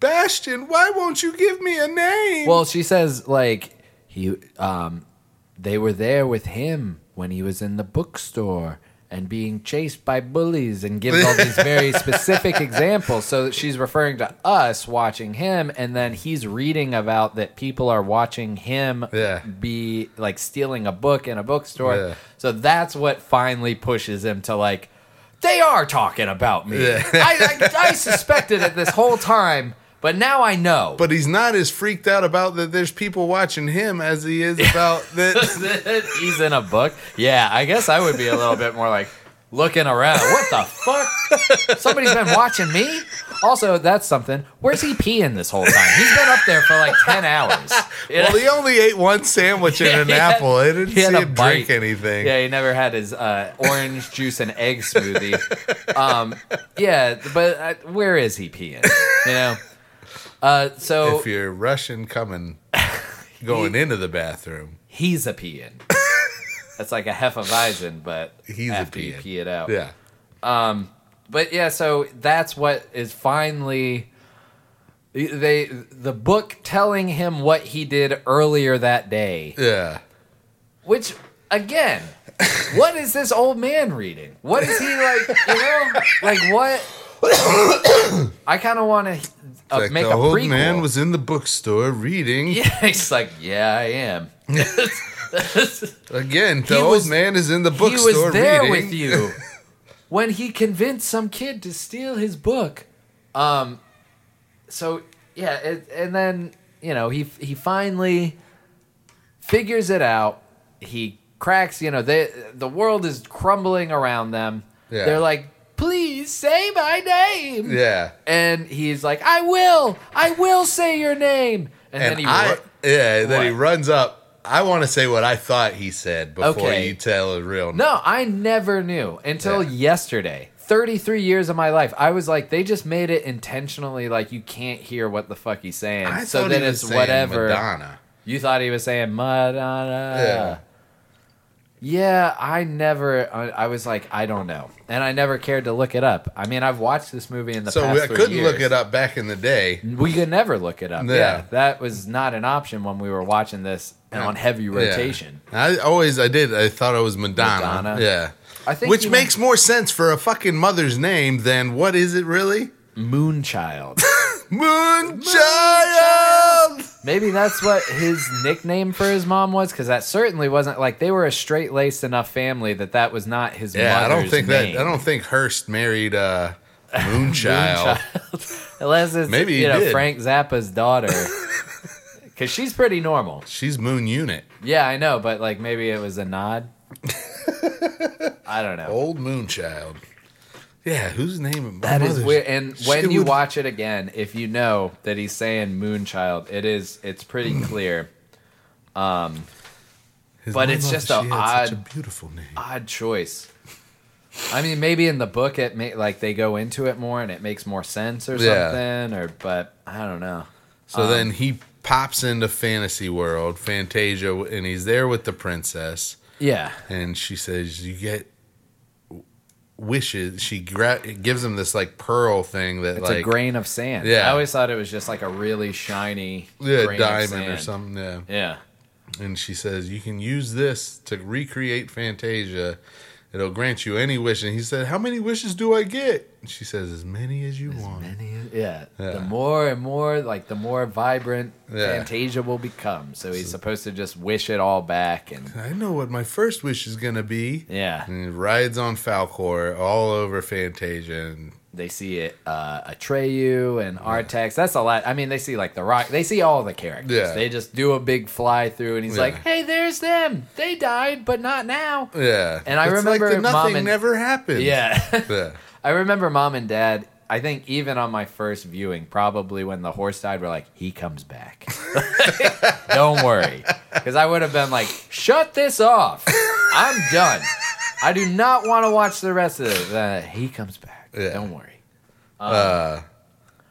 Bastian, why won't you give me a name? well, she says like he, um, they were there with him when he was in the bookstore and being chased by bullies and gives all these very specific examples. So that she's referring to us watching him, and then he's reading about that people are watching him Yeah. be like stealing a book in a bookstore. Yeah. So that's what finally pushes him to like, they are talking about me. Yeah. I, I, I suspected it this whole time, but now I know. But he's not as freaked out about that there's people watching him as he is about that. he's in a book. Yeah, I guess I would be a little bit more like looking around. What the fuck? Somebody's been watching me. Also, that's something. Where's he peeing this whole time? He's been up there for like ten hours. well, he only ate one sandwich and an He had- apple. I didn't he see him drink anything. Yeah, he never had his uh, orange juice and egg smoothie. Um, yeah, but uh, where is he peeing? You know. Uh, so If you're Russian coming, going into the bathroom, he's a peeing. That's like a Hefeweizen, but He's a after you peeing. pee it out. yeah, but yeah, so that's what is finally they the book telling him what he did earlier that day. yeah. Which again, what is this old man reading? What is he like? You know, like what? I kind of want to uh, Like make the a old prequel. man was in the bookstore reading. yeah, he's like, yeah, I am. Again, the He old was- man is in the bookstore. he was there reading. with you when he convinced some kid to steal his book. Um, so yeah, it, and then you know he he finally figures it out. He cracks. You know, they, the world is crumbling around them. Yeah. They're like, "Please say my name." Yeah, And he's like, "I will. I will say your name." And, and then he I ru- yeah. Then he runs up. I want to say what I thought he said before Okay. you tell his real. No, I never knew until Yeah. yesterday. 33 years of my life. I was like, they just made it intentionally like you can't hear what the fuck he's saying. I so thought then he was it's saying whatever. Madonna. You thought he was saying Madonna. Yeah. Yeah, I never. I, I was like, I don't know, and I never cared to look it up. I mean, I've watched this movie in the So past. we, I couldn't look it up back in the day. We could never look it up. Yeah. Yeah. that was not an option when we were watching this and on heavy rotation. Yeah. I always I did. I thought it was Madonna. Madonna. Yeah. I think Which know- makes more sense for a fucking mother's name than what is it really? Moonchild. Moonchild. Maybe that's what his nickname for his mom was, because that certainly wasn't like they were a straight laced enough family that that was not his. Yeah, I don't think name. that. I don't think Hearst married uh, Moonchild. Moonchild. Unless it's Maybe you know did. Frank Zappa's daughter, because she's pretty normal. She's Moon Unit. Yeah, I know, but like maybe it was a nod. I don't know. Old Moonchild. Yeah, whose name? That is weird. And when you would- watch it again, if you know that he's saying Moonchild, it is it's pretty clear. His but it's just a odd- such a beautiful name. odd choice. I mean, maybe in the book it may like they go into it more and it makes more sense or Yeah. something, or but I don't know. So Um, then he pops into fantasy world, Fantasia, and he's there with the princess. Yeah. and she says you get wishes. She gra- gives him this like pearl thing that It's like a grain of sand. Yeah. I always thought it was just like a really shiny yeah, grain of diamond or something. Yeah, Yeah. and she says you can use this to recreate Fantasia. It'll grant you any wish. And he said, "How many wishes do I get?" And she says, "As many as you want." Many, yeah. Yeah. The more and more, like the more vibrant Yeah. Fantasia will become. So he's supposed to just wish it all back, and I know what my first wish is gonna be. yeah, And he rides on Falkor all over Fantasia, and they see it. Uh, Atreyu and Artax. That's a lot. I mean, they see like the Rock. They see all the characters. Yeah. They just do a big fly through, and he's Yeah. like, "Hey, there's them. They died, but not now." yeah. And I It's remember like the Mom nothing and- never happened. Yeah. yeah. I remember mom and dad. I think even on my first viewing, probably when the horse died, we're like, he comes back. Don't worry. Because I would have been like, shut this off. I'm done. I do not want to watch the rest of it. Uh, he comes back. Yeah. Don't worry. Uh,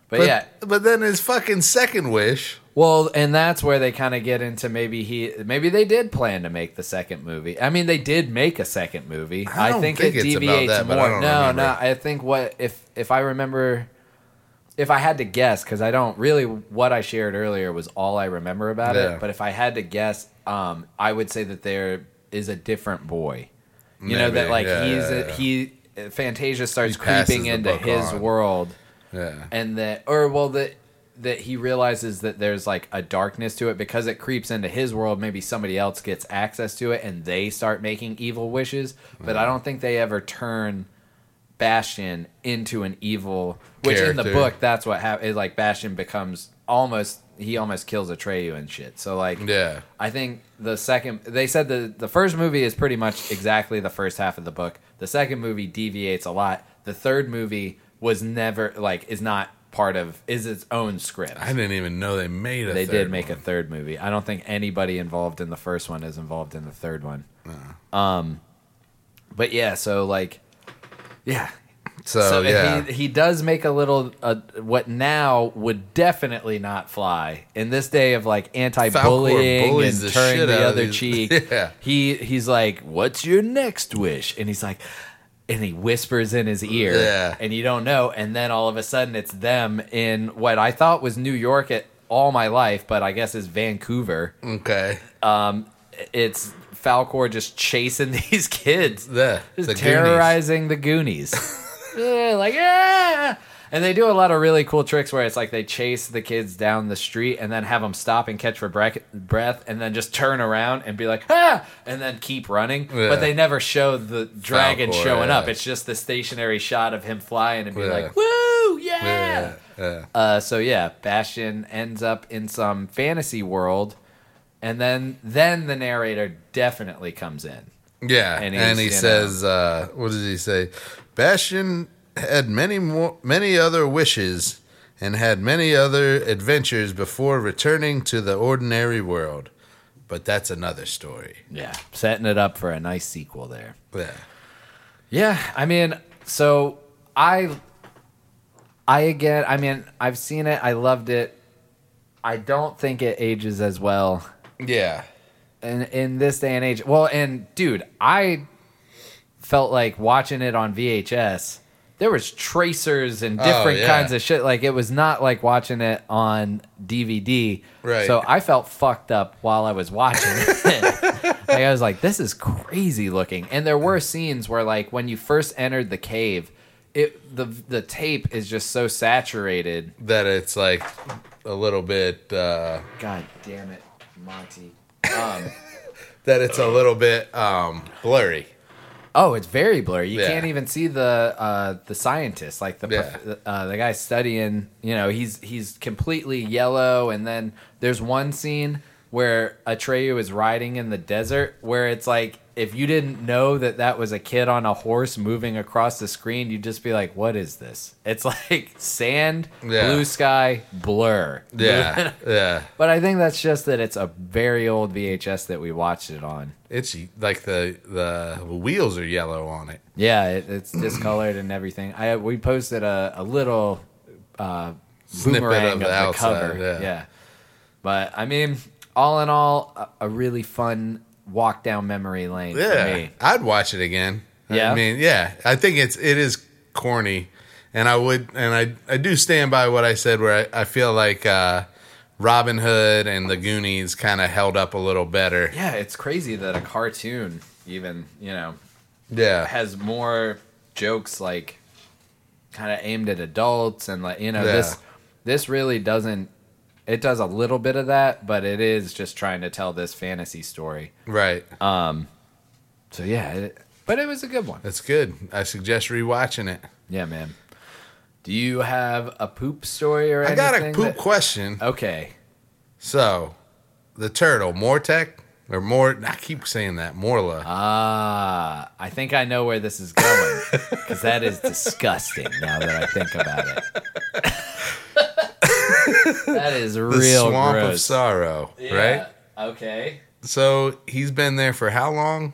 But, but, yeah, but then his fucking second wish. well, and that's where they kind of get into maybe he, maybe they did plan to make the second movie. I mean, they did make a second movie. I I, think, think it it's about deviates that, more. no, remember. no. I think what if if I remember, if I had to guess, because I don't really what I shared earlier was all I remember about Yeah. it. But if I had to guess, um, I would say that there is a different boy. You know that like yeah, he's yeah, a, he Fantasia starts creeping into his on. world Yeah. and that or well that that he realizes that there's like a darkness to it because it creeps into his world maybe somebody else gets access to it and they start making evil wishes but i don't think they ever turn bastian into an evil which in the book that's what happens like bastian becomes almost he almost kills Atreyu and shit so like Yeah. I think the second they said the the first movie is pretty much exactly the first half of the book. The second movie deviates a lot. The third movie was never like is not part of is its own script. I didn't even know they made a they did make one. a third movie. I don't think anybody involved in the first one is involved in the third one. Um but yeah, so like yeah, So, so yeah. he he does make a little uh, what now would definitely not fly in this day of like anti-bullying and the turning the other these- cheek. Yeah. He he's like, "What's your next wish?" And he's like and he whispers in his ear Yeah. and you don't know and then all of a sudden it's them in what I thought was New York at all my life, but I guess is Vancouver. okay. Um it's Falkor just chasing these kids Yeah. just the Goonies. terrorizing the Goonies. yeah, like yeah. And they do a lot of really cool tricks where it's like they chase the kids down the street and then have them stop and catch for breath, breath and then just turn around and be like ah, and then keep running. Yeah. But they never show the dragon Falkor, showing up. It's just the stationary shot of him flying and be Yeah. like woo yeah. Yeah. Yeah. Uh, so yeah, Bastian ends up in some fantasy world, and then then the narrator definitely comes in. Yeah, And and, he know- says, uh, "What does he say?" Bastian had many more, many other wishes, and had many other adventures before returning to the ordinary world. But that's another story. Yeah, setting it up for a nice sequel there. Yeah, Yeah, I mean, so I, I again, I mean, I've seen it. I loved it. I don't think it ages as well yeah, in in this day and age. Well, and dude, I felt like watching it on VHS. There was tracers and Oh, different yeah. kinds of shit. Like it was not like watching it on DVD. Right. So I felt fucked up while I was watching it. like I was like, this is crazy looking. And there were scenes where like when you first entered the cave, it the the tape is just so saturated. that it's like a little bit. Uh, God damn it, Monty. Um, that it's a little bit um, blurry. Oh, it's very blurry. You Yeah. can't even see the uh, the scientist, like the prof- uh, the guy studying. You know, he's he's completely yellow. And then there's one scene where Atreyu is riding in the desert, where it's like if you didn't know that that was a kid on a horse moving across the screen, you'd just be like, "What is this?" It's like sand, Yeah. blue sky, blur. Yeah, yeah. but I think that's just that it's a very old VHS that we watched it on. It's like the the wheels are yellow on it. Yeah, it, it's discolored and everything. I we posted a, a little uh, Snippet boomerang of of the the, outside, cover. yeah. Yeah. but I mean, all in all, a, a really fun walk down memory lane Yeah. I'd watch it again. Yeah? I mean, yeah, I think it's it is corny, and I would and I I do stand by what I said where I, I feel like uh, Robin Hood and the Goonies kind of held up a little better. Yeah, it's crazy that a cartoon even you know Yeah, has more jokes like kind of aimed at adults and like you know Yeah. this this really doesn't it does a little bit of that but it is just trying to tell this fantasy story right. Um. so yeah it, but it was a good one That's good. I suggest rewatching it. yeah man do you have a poop story or anything? I got a poop that- question. okay So, the turtle, Mortek or more? I keep saying that Morla. ah i think i know where this is going because that is disgusting now that i think about it that is the real swamp of gross sorrow, right? Okay. So he's been there for how long?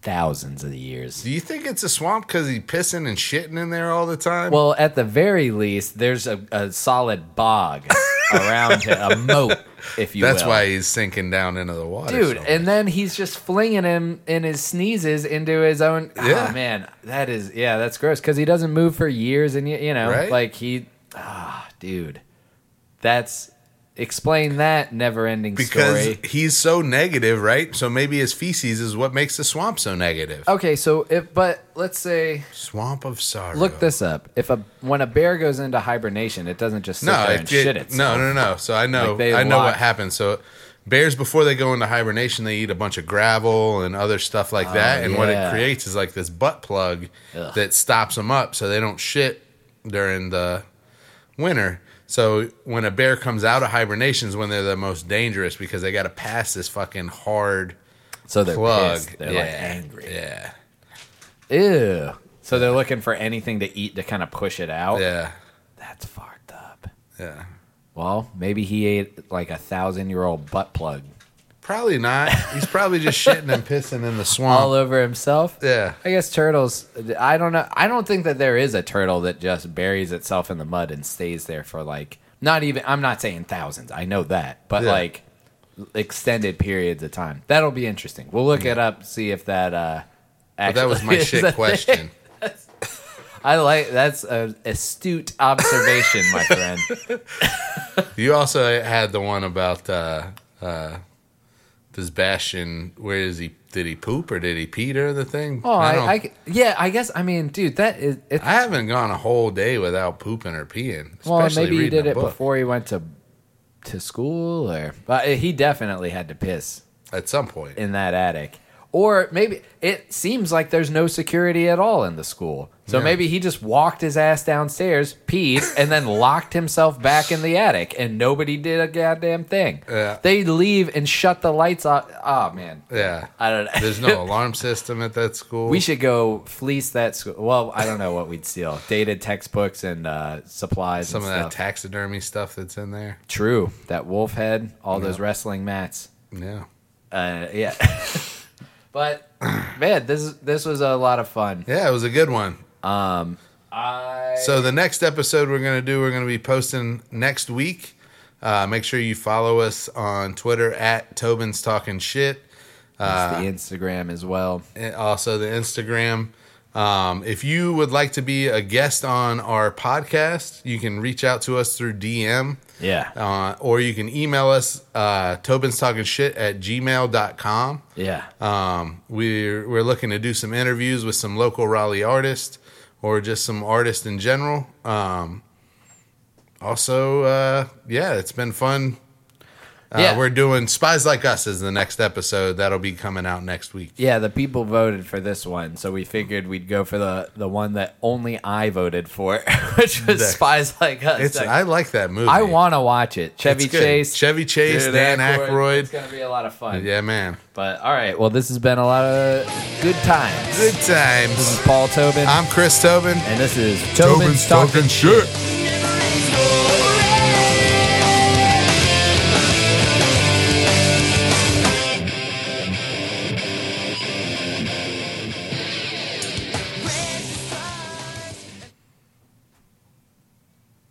Thousands of years. Do you think it's a swamp because he's pissing and shitting in there all the time? Well, at the very least, there's a, a solid bog around him, a moat, if you that's will. why he's sinking down into the water. Dude, so and then he's just flinging him in his sneezes into his own. Yeah. Oh, man, that is yeah, that's gross because he doesn't move for years, and you, you know, Right? like he, ah, dude, that's explain that never-ending because story. he's so negative, right? So maybe his feces is what makes the swamp so negative. Okay, so if but let's say Swamp of sorrow. Look this up. If a when a bear goes into hibernation, it doesn't just sit No, there it, and shit it, itself. no, no, no. So I know, Like, I know lock- what happens. So bears before they go into hibernation, they eat a bunch of gravel and other stuff like oh, that, and what it Oh, creates is like this butt plug Ugh. that stops them up, so they don't shit during the winter. So when a bear comes out of hibernation is when they're the most dangerous because they got to pass this fucking hard So they're plug. pissed. They're yeah, like angry. Yeah, Ew. So they're looking for anything to eat to kind of push it out. yeah, That's fucked up. yeah. Well, maybe he ate like a thousand year old butt plug Probably not. He's probably just shitting and pissing in the swamp. all over himself. yeah. I guess turtles. I don't know. I don't think that there is a turtle that just buries itself in the mud and stays there for like not even. I'm not saying thousands. I know that, but Yeah. like extended periods of time. That'll be interesting. We'll look it up, see if that. uh But that was my shit question. I like that's an astute observation, my friend. You also had the one about uh, uh, does Bastian? Where is he? Did he poop or did he pee during the thing? Oh, I, don't- I, yeah, I guess. I mean, dude, that is. It's, I haven't gone a whole day without pooping or peeing. well, maybe he did it book. before he went to to school, or but he definitely had to piss at some point. in that attic. Or maybe it seems like there's no security at all in the school. So Yeah. maybe he just walked his ass downstairs, peed, and then locked himself back in the attic, and nobody did a goddamn thing. Yeah. They leave and shut the lights off. Oh man, yeah, I don't know. there's no alarm system at that school. We should go fleece that school. Well, I don't know what we'd steal: dated textbooks and uh, supplies. some of and that taxidermy stuff that's in there. True, that wolf head, all those wrestling mats. Yeah, Uh, yeah. but man, this this was a lot of fun. yeah, it was a good one. Um, I So the next episode we're gonna do, we're gonna be posting next week. Uh, make sure you follow us on Twitter at Tobin's Talking Shit. It's the Instagram as well. also the Instagram. Um, if you would like to be a guest on our podcast, you can reach out to us through DM Yeah, uh, or you can email us uh, Tobin's Talking Shit at gmail.com. yeah. Um, we're, we're looking to do some interviews with some local Raleigh artists or just some artists in general. Um, also, uh, yeah, it's been fun. Uh, Yeah. We're doing Spies Like Us is the next episode. That'll be coming out next week. Yeah, the people voted for this one, so we figured we'd go for the the one that only I voted for, which was The- Spies Like Us. It's I like that movie. I want to watch it. Chevy Chase, Chevy Chase, Dude, Dan Aykroyd. It's gonna be a lot of fun. Yeah, man. But all right, well, this has been a lot of good times. Good times. This is Paul Tobin, I'm Chris Tobin. and this is Tobin's, Talking, Shit.